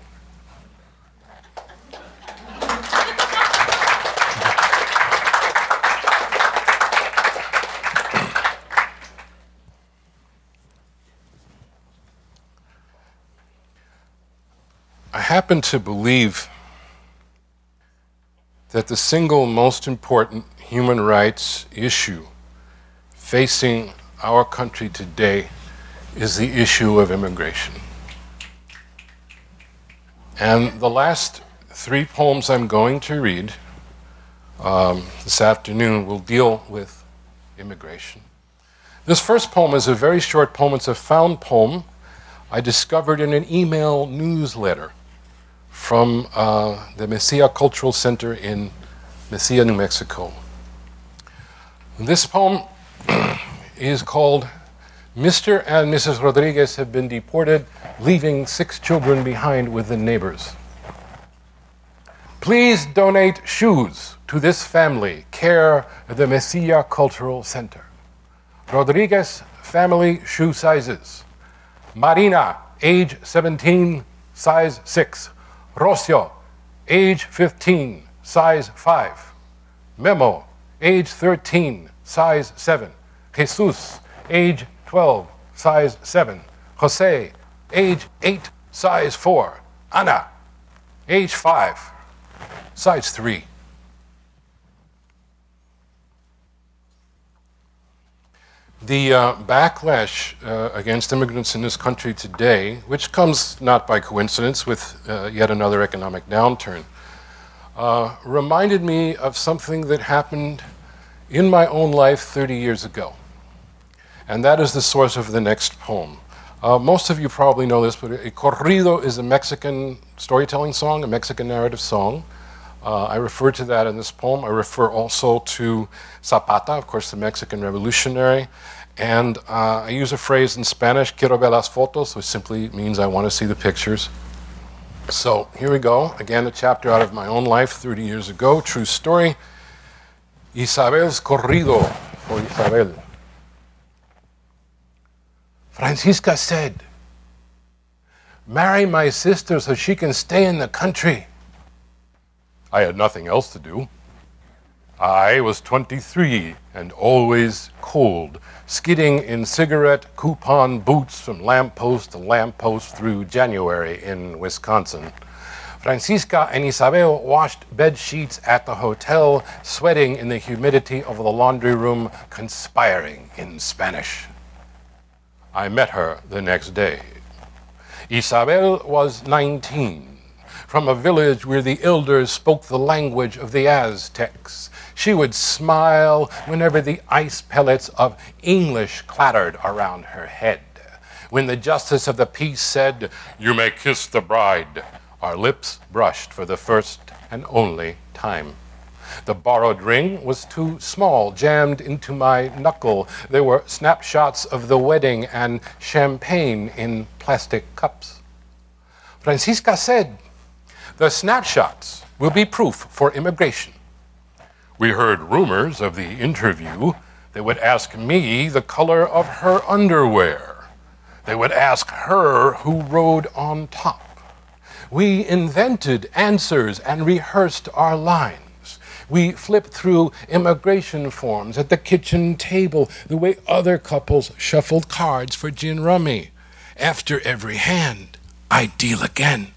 Happen to believe that the single most important human rights issue facing our country today is the issue of immigration. And the last three poems I'm going to read um, this afternoon will deal with immigration. This first poem is a very short poem, it's a found poem I discovered in an email newsletter from uh, the Mesilla Cultural Center in Mesilla, New Mexico. This poem is called Mr. and Mrs. Rodriguez have been deported, leaving six children behind with the neighbors. Please donate shoes to this family, care the Mesilla Cultural Center. Rodriguez family shoe sizes. Marina, age 17, size 6. Rocio, age 15, size 5. Memo, age 13, size 7. Jesus, age 12, size 7. Jose, age 8, size 4. Ana, age 5, size 3. The uh, backlash uh, against immigrants in this country today, which comes not by coincidence with uh, yet another economic downturn, uh, reminded me of something that happened in my own life 30 years ago. And that is the source of the next poem. Uh, most of you probably know this, but a corrido is a Mexican storytelling song, a Mexican narrative song. Uh, I refer to that in this poem. I refer also to Zapata, of course, the Mexican revolutionary. And uh, I use a phrase in Spanish, quiero ver las fotos, which simply means I want to see the pictures. So here we go. Again, a chapter out of my own life 30 years ago. True story. Isabel's corrido for Isabel. Francisca said, Marry my sister so she can stay in the country. I had nothing else to do. I was 23 and always cold, skidding in cigarette coupon boots from lamppost to lamppost through January in Wisconsin. Francisca and Isabel washed bed sheets at the hotel, sweating in the humidity of the laundry room, conspiring in Spanish. I met her the next day. Isabel was 19 from a village where the elders spoke the language of the Aztecs. She would smile whenever the ice pellets of English clattered around her head. When the justice of the peace said, You may kiss the bride, our lips brushed for the first and only time. The borrowed ring was too small, jammed into my knuckle. There were snapshots of the wedding and champagne in plastic cups. Francisca said, The snapshots will be proof for immigration. We heard rumors of the interview. They would ask me the color of her underwear. They would ask her who rode on top. We invented answers and rehearsed our lines. We flipped through immigration forms at the kitchen table the way other couples shuffled cards for gin rummy. After every hand, I deal again.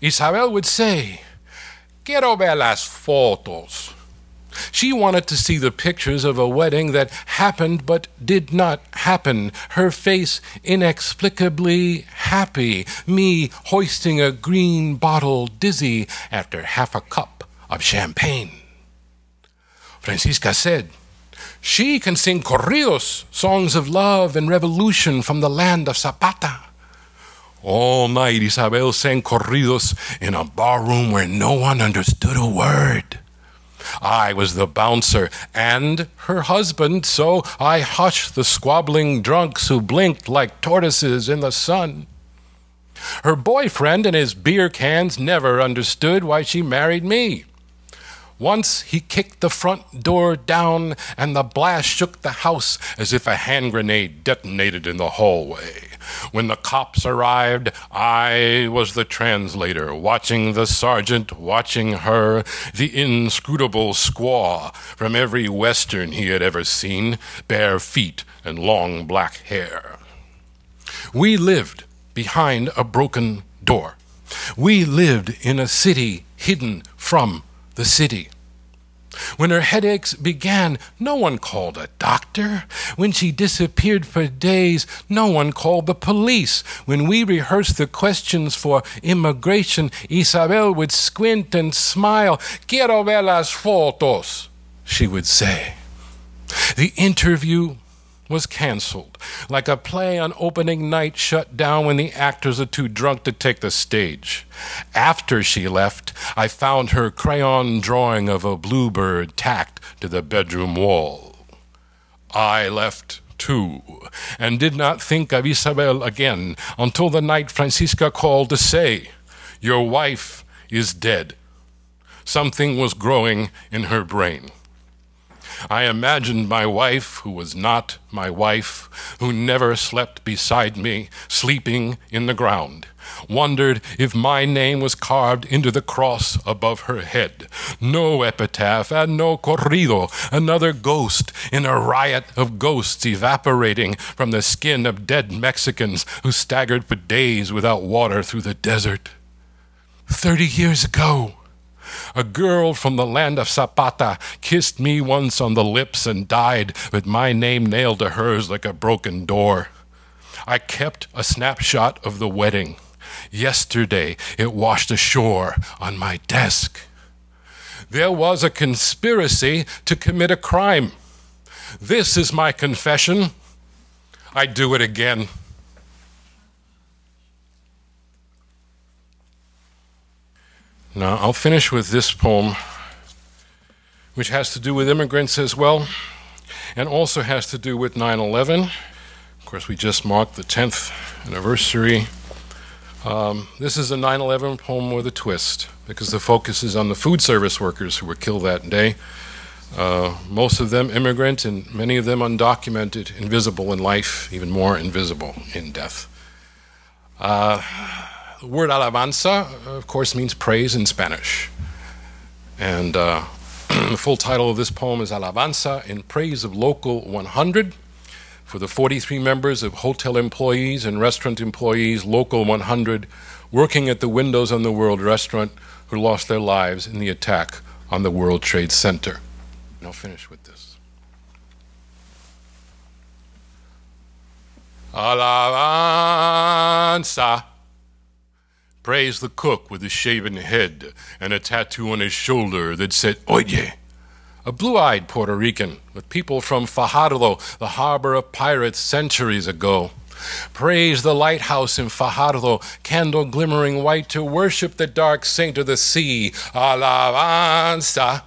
Isabel would say, Quiero ver las fotos. She wanted to see the pictures of a wedding that happened but did not happen. Her face inexplicably happy, me hoisting a green bottle dizzy after half a cup of champagne. Francisca said, She can sing corridos, songs of love and revolution from the land of Zapata. All night, Isabel sang corridos in a barroom where no one understood a word. I was the bouncer and her husband, so I hushed the squabbling drunks who blinked like tortoises in the sun. Her boyfriend and his beer cans never understood why she married me. Once he kicked the front door down, and the blast shook the house as if a hand grenade detonated in the hallway. When the cops arrived, I was the translator, watching the sergeant, watching her, the inscrutable squaw from every western he had ever seen, bare feet and long black hair. We lived behind a broken door. We lived in a city hidden from the city. When her headaches began, no one called a doctor. When she disappeared for days, no one called the police. When we rehearsed the questions for immigration, Isabel would squint and smile. Quiero ver las fotos, she would say. The interview was canceled, like a play on opening night shut down when the actors are too drunk to take the stage. After she left, I found her crayon drawing of a bluebird tacked to the bedroom wall. I left too, and did not think of Isabel again until the night Francisca called to say, Your wife is dead. Something was growing in her brain. I imagined my wife, who was not my wife, who never slept beside me, sleeping in the ground. Wondered if my name was carved into the cross above her head. No epitaph and no corrido, another ghost in a riot of ghosts evaporating from the skin of dead Mexicans who staggered for days without water through the desert. Thirty years ago, a girl from the land of Zapata kissed me once on the lips and died with my name nailed to hers like a broken door. I kept a snapshot of the wedding. Yesterday it washed ashore on my desk. There was a conspiracy to commit a crime. This is my confession. I do it again. Now, I'll finish with this poem, which has to do with immigrants as well, and also has to do with 9 11. Of course, we just marked the 10th anniversary. Um, this is a 9 11 poem with a twist, because the focus is on the food service workers who were killed that day. Uh, most of them immigrant, and many of them undocumented, invisible in life, even more invisible in death. Uh, the word alabanza, of course, means praise in Spanish. And uh, the full title of this poem is Alabanza in Praise of Local 100 for the 43 members of hotel employees and restaurant employees, Local 100, working at the Windows on the World restaurant who lost their lives in the attack on the World Trade Center. And I'll finish with this. Alabanza praised the cook with a shaven head and a tattoo on his shoulder that said, Oye, a blue eyed Puerto Rican with people from Fajardo, the harbor of pirates centuries ago. Praise the lighthouse in Fajardo, candle glimmering white to worship the dark saint of the sea. Alabanza.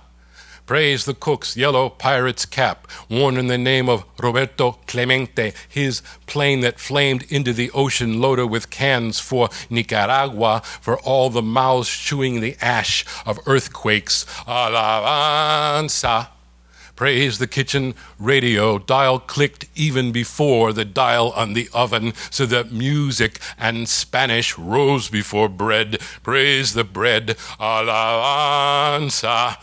Praise the cook's yellow pirate's cap, worn in the name of Roberto Clemente, his plane that flamed into the ocean loaded with cans for Nicaragua, for all the mouths chewing the ash of earthquakes. Alabanza. Praise the kitchen radio, dial clicked even before the dial on the oven, so that music and Spanish rose before bread. Praise the bread, alabanza.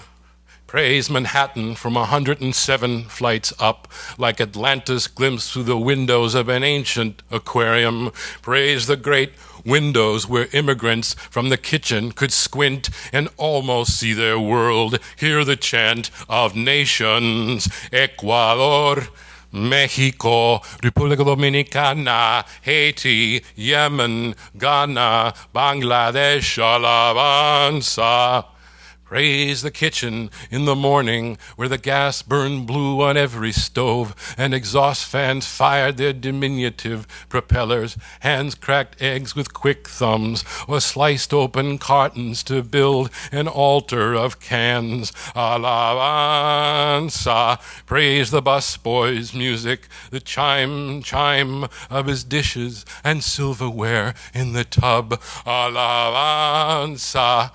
Praise Manhattan from 107 flights up, like Atlantis glimpsed through the windows of an ancient aquarium. Praise the great windows where immigrants from the kitchen could squint and almost see their world, hear the chant of nations. Ecuador. Mexico, República Dominicana, Haiti, Yemen, Ghana, Bangladesh, Alabanza. Praise the kitchen in the morning where the gas burned blue on every stove and exhaust fans fired their diminutive propellers, hands cracked eggs with quick thumbs or sliced open cartons to build an altar of cans. Alabanza. Praise the busboy's music, the chime, chime of his dishes and silverware in the tub. Alabanza.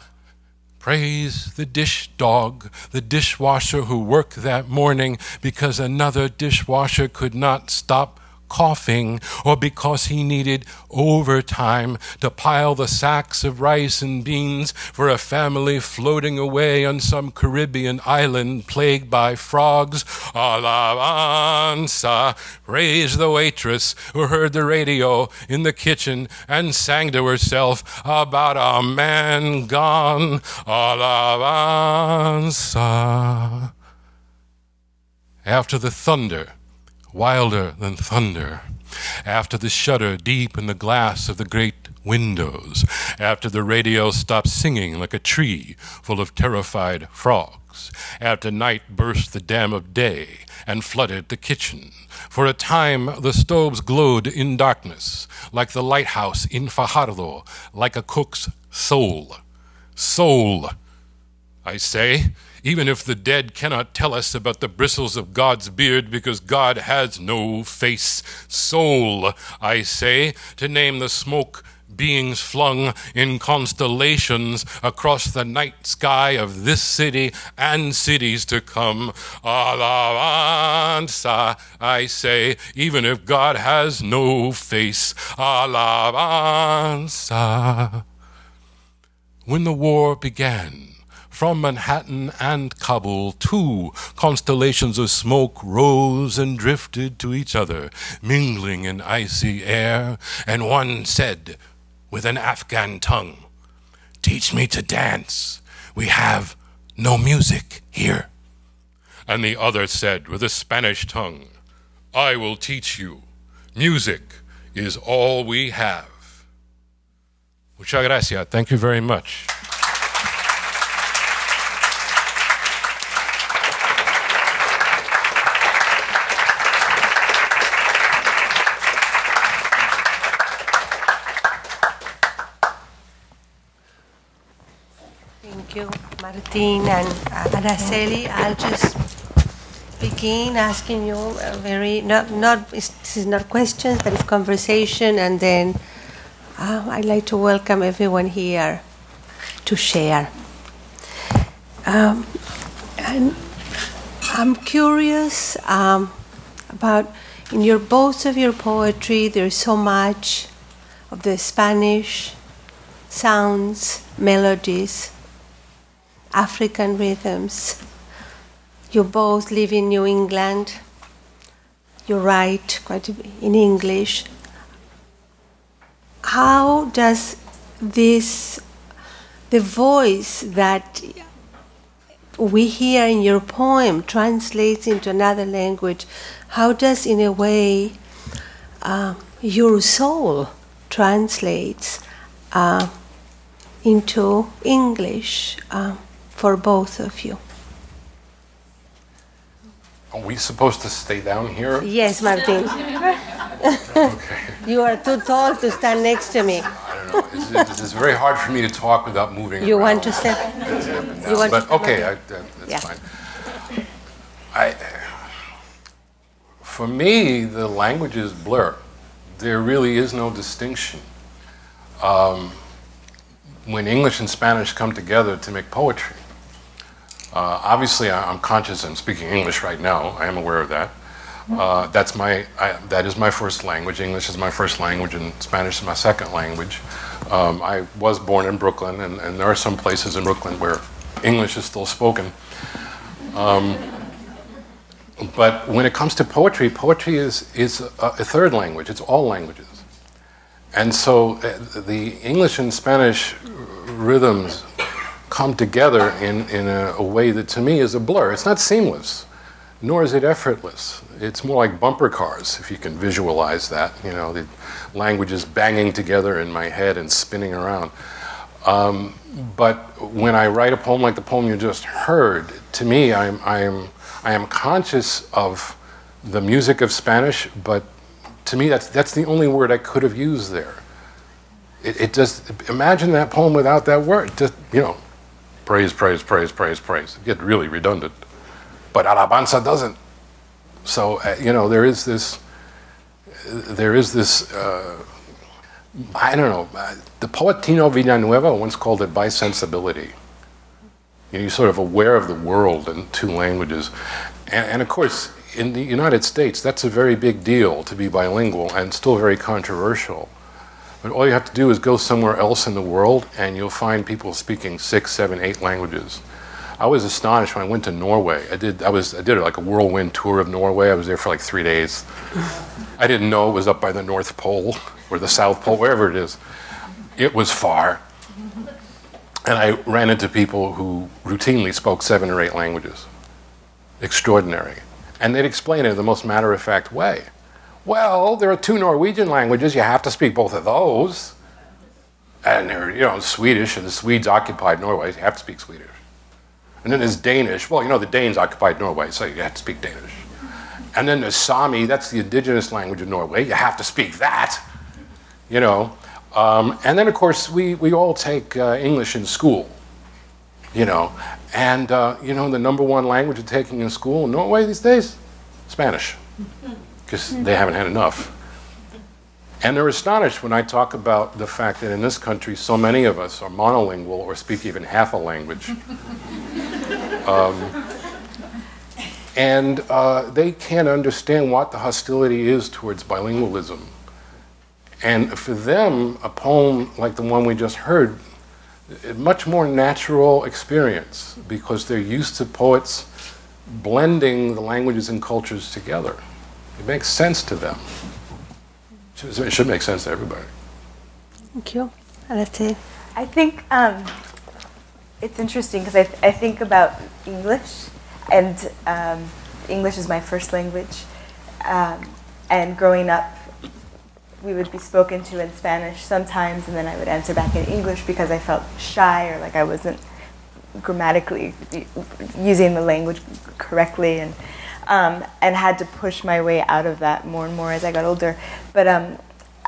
Praise the dish dog, the dishwasher who worked that morning because another dishwasher could not stop coughing or because he needed overtime to pile the sacks of rice and beans for a family floating away on some Caribbean island plagued by frogs. Alabanza. Praise the waitress who heard the radio in the kitchen and sang to herself about a man gone. Alabanza. After the thunder, wilder than thunder, after the shudder deep in the glass of the great windows, after the radio stopped singing like a tree full of terrified frogs, after night burst the dam of day and flooded the kitchen. For a time the stoves glowed in darkness, like the lighthouse in Fajardo, like a cook's soul. Soul, I say, even if the dead cannot tell us about the bristles of God's beard because God has no face. Soul, I say, to name the smoke beings flung in constellations across the night sky of this city and cities to come. Alabanza, I say, even if God has no face. Alabanza. When the war began, from Manhattan and Kabul, two constellations of smoke rose and drifted to each other, mingling in icy air, and one said, with an Afghan tongue, Teach me to dance. We have no music here. And the other said, with a Spanish tongue, I will teach you. Music is all we have. Muchas gracias. Thank you very much. Thank you, Martin and uh, Araceli. I'll just begin asking you a very not not this is not questions, but it's conversation, and then uh, I'd like to welcome everyone here to share. Um, and I'm curious um, about in your both of your poetry. There's so much of the Spanish sounds, melodies, African rhythms. You both live in New England. You write quite in English. How does this, the voice that we hear in your poem translates into another language? How does, in a way, uh, your soul translates uh, into English? Uh, for both of you. Are we supposed to stay down here? Yes, Martin. okay. You are too tall to stand next to me. I don't know. It's, it's, it's very hard for me to talk without moving. You around. want to step? You want but to- okay, I, that, that's Yeah. fine. I, for me, the languages blur. There really is no distinction. Um, when English and Spanish come together to make poetry, uh, obviously I- I'm conscious I'm speaking English right now. I am aware of that. Uh, that's my I, that is my first language. English is my first language, and Spanish is my second language. Um, I was born in Brooklyn, and, and there are some places in Brooklyn where English is still spoken. Um, but when it comes to poetry, poetry is is a, a third language. It's all languages, and so uh, the English and Spanish rhythms come together in, in a, a way that to me is a blur. It's not seamless, nor is it effortless. It's more like bumper cars, if you can visualize that. You know, the languages banging together in my head and spinning around. Um, but when I write a poem like the poem you just heard, to me, I'm, I'm, I am conscious of the music of Spanish, but to me, that's, that's the only word I could have used there. It, it just, imagine that poem without that word. Just, you know, praise, praise, praise, praise, praise. Get really redundant. But alabanza doesn't. So, uh, you know, there is this, there is this, uh, I don't know, uh, the poet Tino Villanueva once called it bisensibility. You know, you're sort of aware of the world in two languages. And, and of course, in the United States, that's a very big deal to be bilingual and still very controversial. But all you have to do is go somewhere else in the world and you'll find people speaking six, seven, eight languages. I was astonished when I went to Norway. I did, I was, I did like a whirlwind tour of Norway. I was there for like three days. I didn't know it was up by the North Pole or the South Pole, wherever it is. It was far. And I ran into people who routinely spoke seven or eight languages. Extraordinary. And they'd explain it in the most matter of fact way. Well, there are two Norwegian languages, you have to speak both of those. And they're, you know, Swedish, and the Swedes occupied Norway, you have to speak Swedish. And then there's Danish. Well, you know, the Danes occupied Norway, so you have to speak Danish. And then there's Sami, that's the indigenous language of Norway, you have to speak that. You know. Um, and then, of course, we, we all take uh, English in school, you know. And, uh, you know, the number one language of taking in school in Norway these days? Spanish because they haven't had enough. And they're astonished when I talk about the fact that in this country, so many of us are monolingual or speak even half a language. um, and uh, they can't understand what the hostility is towards bilingualism. And for them, a poem like the one we just heard, a much more natural experience because they're used to poets blending the languages and cultures together. It makes sense to them. It should make sense to everybody. Thank you. Araceli. I think um, it's interesting because I, th- I think about English, and um, English is my first language. Um, and growing up, we would be spoken to in Spanish sometimes, and then I would answer back in English because I felt shy or like I wasn't grammatically using the language correctly, and um, and had to push my way out of that more and more as I got older. But um,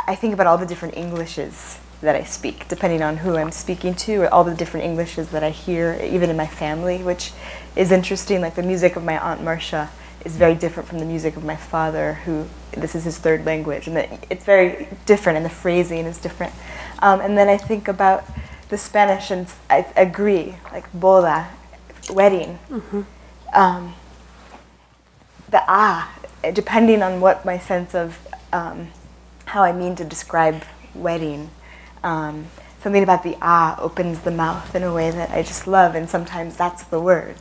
I think about all the different Englishes that I speak, depending on who I'm speaking to, or all the different Englishes that I hear, even in my family, which is interesting. Like the music of my aunt Marcia is very different from the music of my father, who this is his third language, and that it's very different, and the phrasing is different. Um, and then I think about the Spanish, and I agree, like boda, wedding. Um, the ah, depending on what my sense of um, how I mean to describe wedding. Um, something about the ah opens the mouth in a way that I just love, and sometimes that's the word,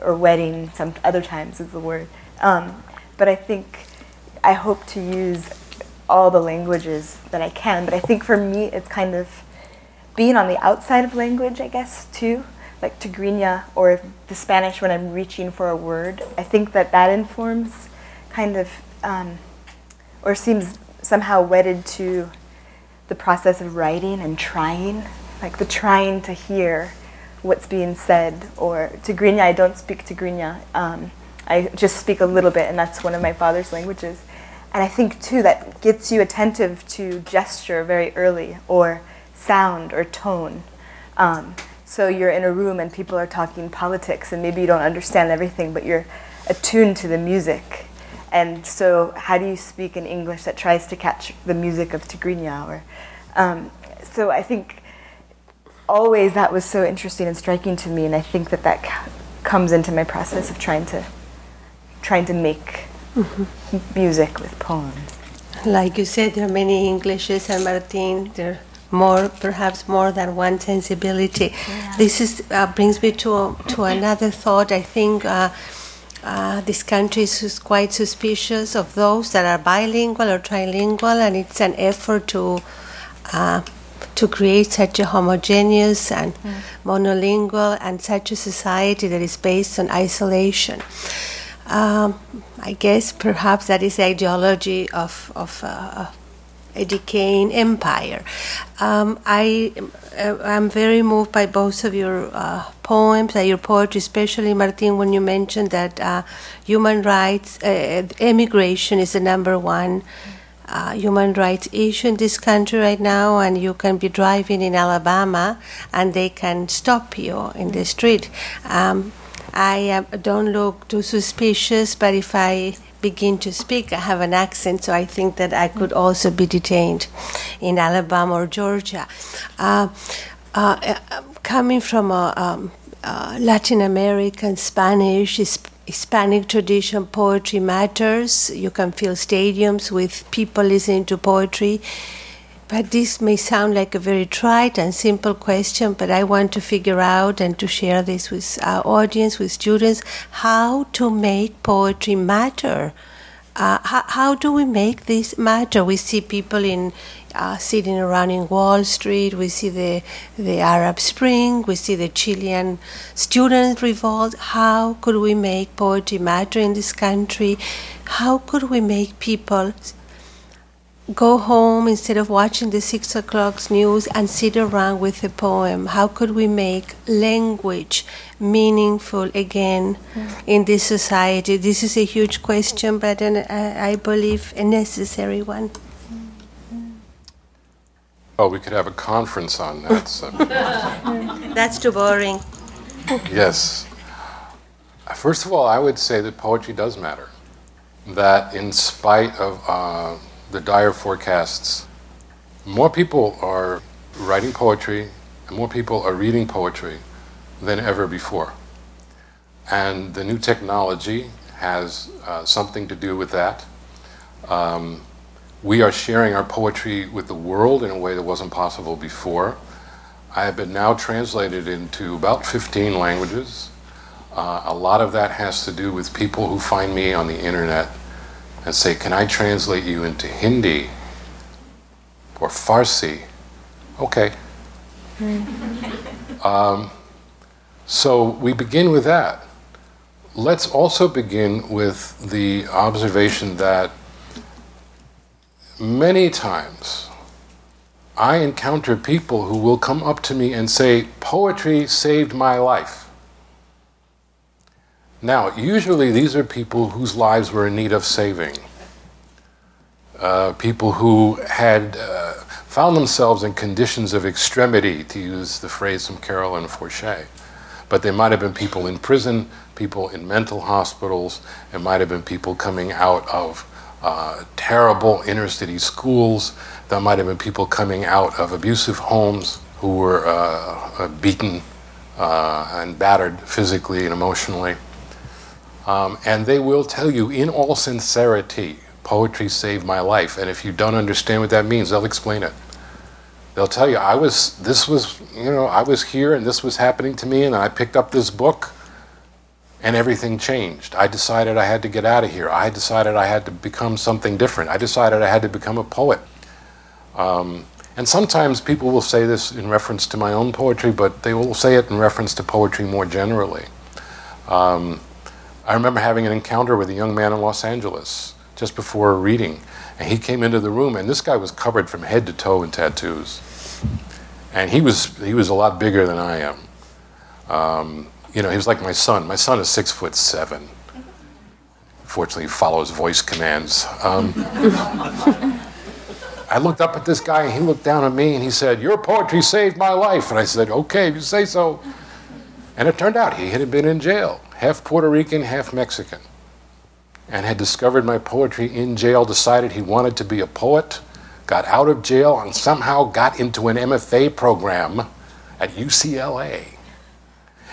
or wedding. Some other times is the word. Um, but I think I hope to use all the languages that I can. But I think for me, it's kind of being on the outside of language, I guess, too. Like Tigrinya or the Spanish when I'm reaching for a word. I think that that informs kind of, um, or seems somehow wedded to the process of writing and trying, like the trying to hear what's being said. Or Tigrinya, I don't speak Tigrinya. Um, I just speak a little bit, and that's one of my father's languages. And I think too that gets you attentive to gesture very early, or sound, or tone. Um, so you're in a room and people are talking politics, and maybe you don't understand everything, but you're attuned to the music. And so, how do you speak in English that tries to catch the music of Tigrinya? Or, um, so I think always that was so interesting and striking to me, and I think that that c- comes into my process of trying to trying to make mm-hmm. music with poems. Like you said, there are many Englishes, and Martin, there are more, perhaps more than one sensibility. Yeah. This is uh, brings me to to another thought. I think. Uh, uh, this country is quite suspicious of those that are bilingual or trilingual, and it's an effort to uh, to create such a homogeneous and mm. monolingual and such a society that is based on isolation. Um, I guess perhaps that is the ideology of, of uh, a decaying empire. Um, I am uh, very moved by both of your uh, poems, uh, your poetry, especially Martin, when you mentioned that uh, human rights, uh, immigration is the number one uh, human rights issue in this country right now, and you can be driving in Alabama and they can stop you in the street. Um, I uh, don't look too suspicious, but if I begin to speak, I have an accent, so I think that I could also be detained in Alabama or Georgia. Uh, uh coming from a um, uh, Latin American, Spanish, Hispanic tradition, poetry matters. You can fill stadiums with people listening to poetry. But this may sound like a very trite and simple question, but I want to figure out and to share this with our audience, with students, how to make poetry matter uh, how, how, do we make this matter? We see people in uh, sitting around in Wall Street. We see the the Arab Spring. We see the Chilean student revolt. How could we make poetry matter in this country? How could we make people go home instead of watching the six o'clock news and sit around with a poem? How could we make language meaningful again mm. in this society? This is a huge question, but an, uh, I believe a necessary one. Oh, we could have a conference on that subject. That's too boring. yes. First of all, I would say that poetry does matter. That in spite of uh, the dire forecasts, more people are writing poetry and more people are reading poetry than ever before. And the new technology has uh, something to do with that. Um, we are sharing our poetry with the world in a way that wasn't possible before. I have been now translated into about 15 languages. Uh, a lot of that has to do with people who find me on the internet and say, Can I translate you into Hindi or Farsi? Okay. um, so we begin with that. Let's also begin with the observation that many times I encounter people who will come up to me and say, Poetry saved my life. Now, usually these are people whose lives were in need of saving. Uh, people who had uh, found themselves in conditions of extremity, to use the phrase from Carolyn Forche. But they might have been people in prison, people in mental hospitals, it might have been people coming out of uh, terrible inner city schools, there might have been people coming out of abusive homes who were uh, beaten uh, and battered physically and emotionally. Um, and they will tell you in all sincerity, poetry saved my life. And if you don't understand what that means, they'll explain it. They'll tell you, I was, this was, you know, I was here and this was happening to me, and I picked up this book and everything changed. I decided I had to get out of here. I decided I had to become something different. I decided I had to become a poet. Um, and sometimes people will say this in reference to my own poetry, but they will say it in reference to poetry more generally. Um, I remember having an encounter with a young man in Los Angeles just before a reading, and he came into the room, and this guy was covered from head to toe in tattoos, and he was he was a lot bigger than I am. Um, you know, he was like my son. My son is six foot seven, Fortunately, he follows voice commands. Um, I looked up at this guy, and he looked down at me, and he said, Your poetry saved my life. And I said, Okay, if you say so. And it turned out he had been in jail, half Puerto Rican, half Mexican, and had discovered my poetry in jail, decided he wanted to be a poet, got out of jail, and somehow got into an MFA program at UCLA.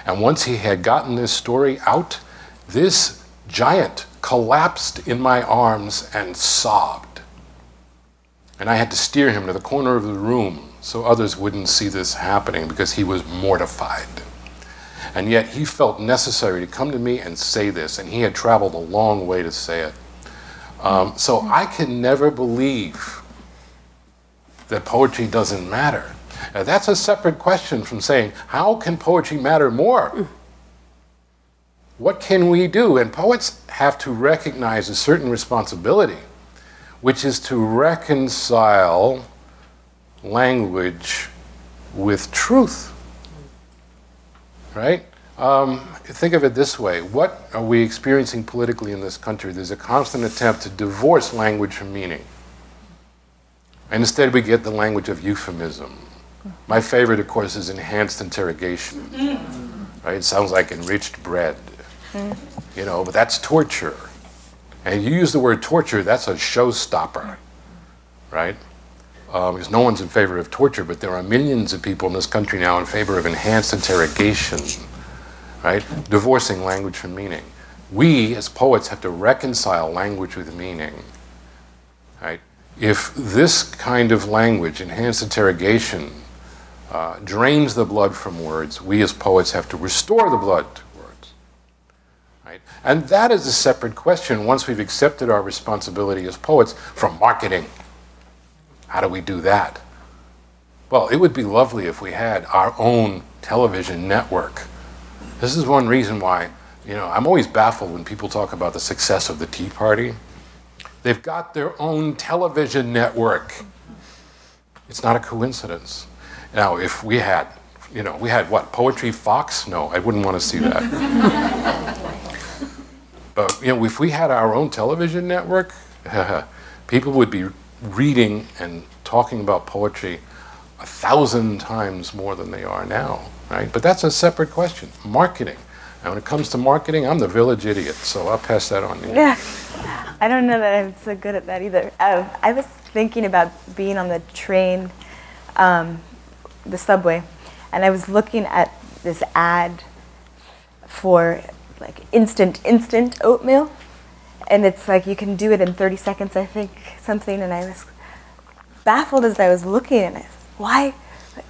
And once he had gotten this story out, this giant collapsed in my arms and sobbed. And I had to steer him to the corner of the room so others wouldn't see this happening because he was mortified. And yet he felt necessary to come to me and say this, and he had traveled a long way to say it. Um, so I can never believe that poetry doesn't matter. Now, that's a separate question from saying, how can poetry matter more? What can we do? And poets have to recognize a certain responsibility, which is to reconcile language with truth. Right? Um, think of it this way what are we experiencing politically in this country? There's a constant attempt to divorce language from meaning. And instead, we get the language of euphemism. My favorite, of course, is enhanced interrogation. Right? It sounds like enriched bread. You know, but that's torture. And you use the word torture, that's a showstopper. Right? Because no one's in favor of torture, but there are millions of people in this country now in favor of enhanced interrogation, right? Divorcing language from meaning. We, as poets, have to reconcile language with meaning, right? If this kind of language, enhanced interrogation, uh, drains the blood from words, we as poets have to restore the blood to words, right? And that is a separate question once we've accepted our responsibility as poets from marketing. How do we do that? Well, it would be lovely if we had our own television network. This is one reason why, you know, I'm always baffled when people talk about the success of the Tea Party. They've got their own television network. It's not a coincidence. Now, if we had, you know, we had what, Poetry Fox? No, I wouldn't want to see that. but, you know, if we had our own television network, people would be reading and talking about poetry a thousand times more than they are now, right? But that's a separate question. Marketing. And when it comes to marketing, I'm the village idiot, so I'll pass that on to you. Yeah, I don't know that I'm so good at that either. Uh, I was thinking about being on the train, um, the subway, and I was looking at this ad for like instant, instant oatmeal and it's like you can do it in 30 seconds, I think, something. And I was baffled as I was looking at it. Why,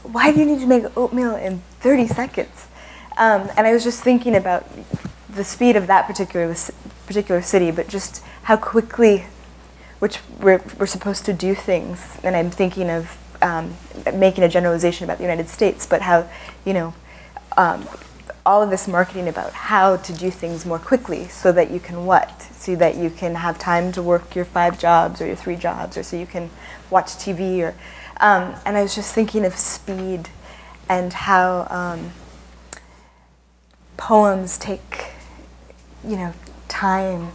why do you need to make oatmeal in 30 seconds? Um, and I was just thinking about the speed of that particular particular city, but just how quickly, which we're, we're supposed to do things. And I'm thinking of um, making a generalization about the United States, but how, you know, um, all of this marketing about how to do things more quickly so that you can what? So that you can have time to work your five jobs or your three jobs, or so you can watch TV. Or, um, and I was just thinking of speed and how um, poems take, you know, time.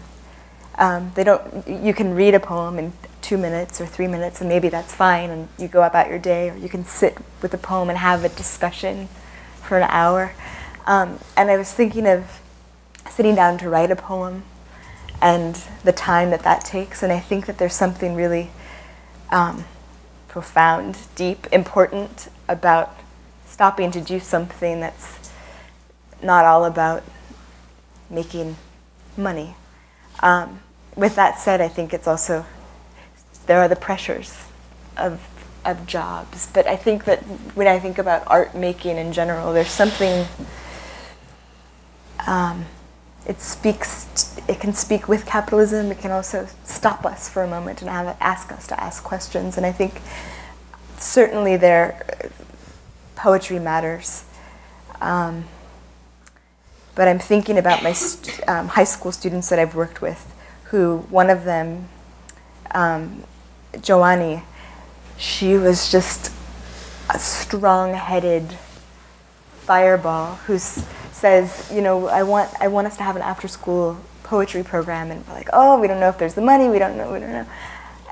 Um, they don't. You can read a poem in two minutes or three minutes, and maybe that's fine, and you go about your day. Or you can sit with a poem and have a discussion for an hour. Um, and I was thinking of sitting down to write a poem and the time that that takes. And I think that there's something really um, profound, deep, important about stopping to do something that's not all about making money. Um, with that said, I think it's also, there are the pressures of, of jobs. But I think that when I think about art making in general, there's something um, it speaks. It can speak with capitalism. It can also stop us for a moment and have ask us to ask questions. And I think certainly there, poetry matters. Um, but I'm thinking about my st- um, high school students that I've worked with, who one of them, um, Joannie, she was just a strong-headed fireball who says, you know, I want, I want us to have an after school poetry program, and we're like, oh, we don't know if there's the money. We don't know. We don't know.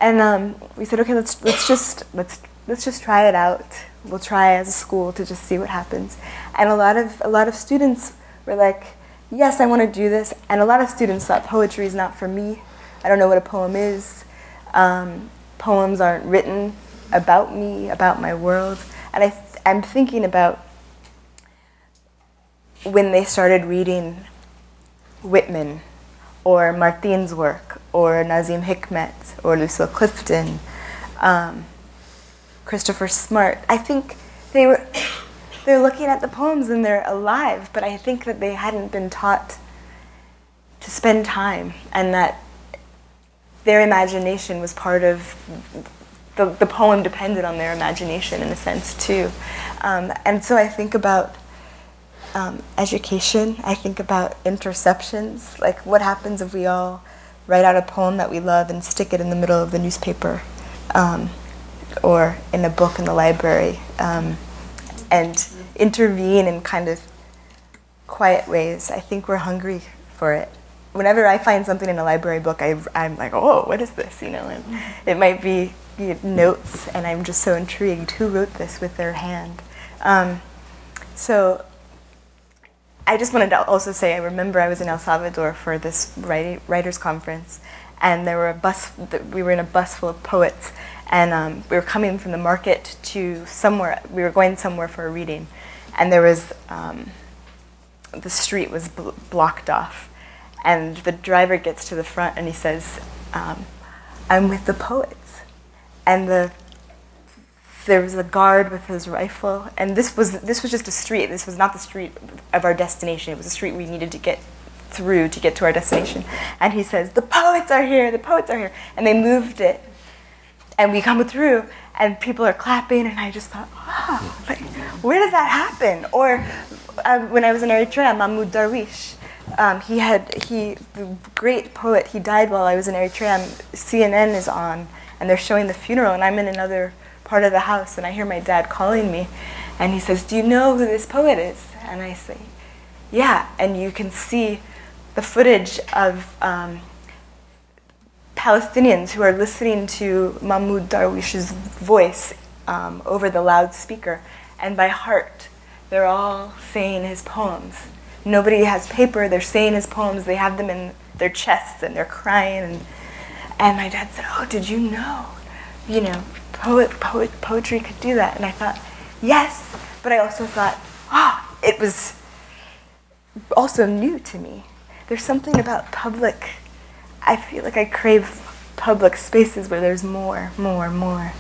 And um, we said, okay, let's let's just let's let's just try it out. We'll try as a school to just see what happens. And a lot of a lot of students were like, yes, I want to do this. And a lot of students thought poetry is not for me. I don't know what a poem is. Um, poems aren't written about me, about my world. And I th- I'm thinking about when they started reading Whitman or Martin's work or Nazim Hikmet or Lucille Clifton, um, Christopher Smart. I think they were they're looking at the poems and they're alive, but I think that they hadn't been taught to spend time and that their imagination was part of the, the poem depended on their imagination in a sense too. Um, and so I think about um, education. I think about interceptions, like what happens if we all write out a poem that we love and stick it in the middle of the newspaper um, or in a book in the library um, and intervene in kind of quiet ways. I think we're hungry for it. Whenever I find something in a library book, I, I'm like, oh, what is this? You know, and it might be you know, notes, and I'm just so intrigued. Who wrote this with their hand? Um, so I just wanted to also say, I remember I was in El Salvador for this writers conference, and there were a bus. We were in a bus full of poets, and um, we were coming from the market to somewhere. We were going somewhere for a reading, and there was um, the street was bl- blocked off, and the driver gets to the front and he says, um, "I'm with the poets," and the there was a guard with his rifle, and this was this was just a street. This was not the street of our destination. It was a street we needed to get through to get to our destination. And he says, "The poets are here. The poets are here," and they moved it, and we come through, and people are clapping, and I just thought, "Wow, like, where does that happen?" Or uh, when I was in Eritrea, Mahmoud Darwish. Um, he had he the great poet. He died while I was in Eritrea. CNN is on, and they're showing the funeral, and I'm in another part of the house and I hear my dad calling me and he says, Do you know who this poet is? And I say, Yeah. And you can see the footage of um, Palestinians who are listening to Mahmoud Darwish's voice um, over the loudspeaker. And by heart, they're all saying his poems. Nobody has paper, they're saying his poems, they have them in their chests and they're crying. And, and my dad said, Oh, did you know? You know, poet, poet, poetry could do that. And I thought, yes, but I also thought, ah, oh, it was also new to me. There's something about public, I feel like I crave public spaces where there's more, more, more.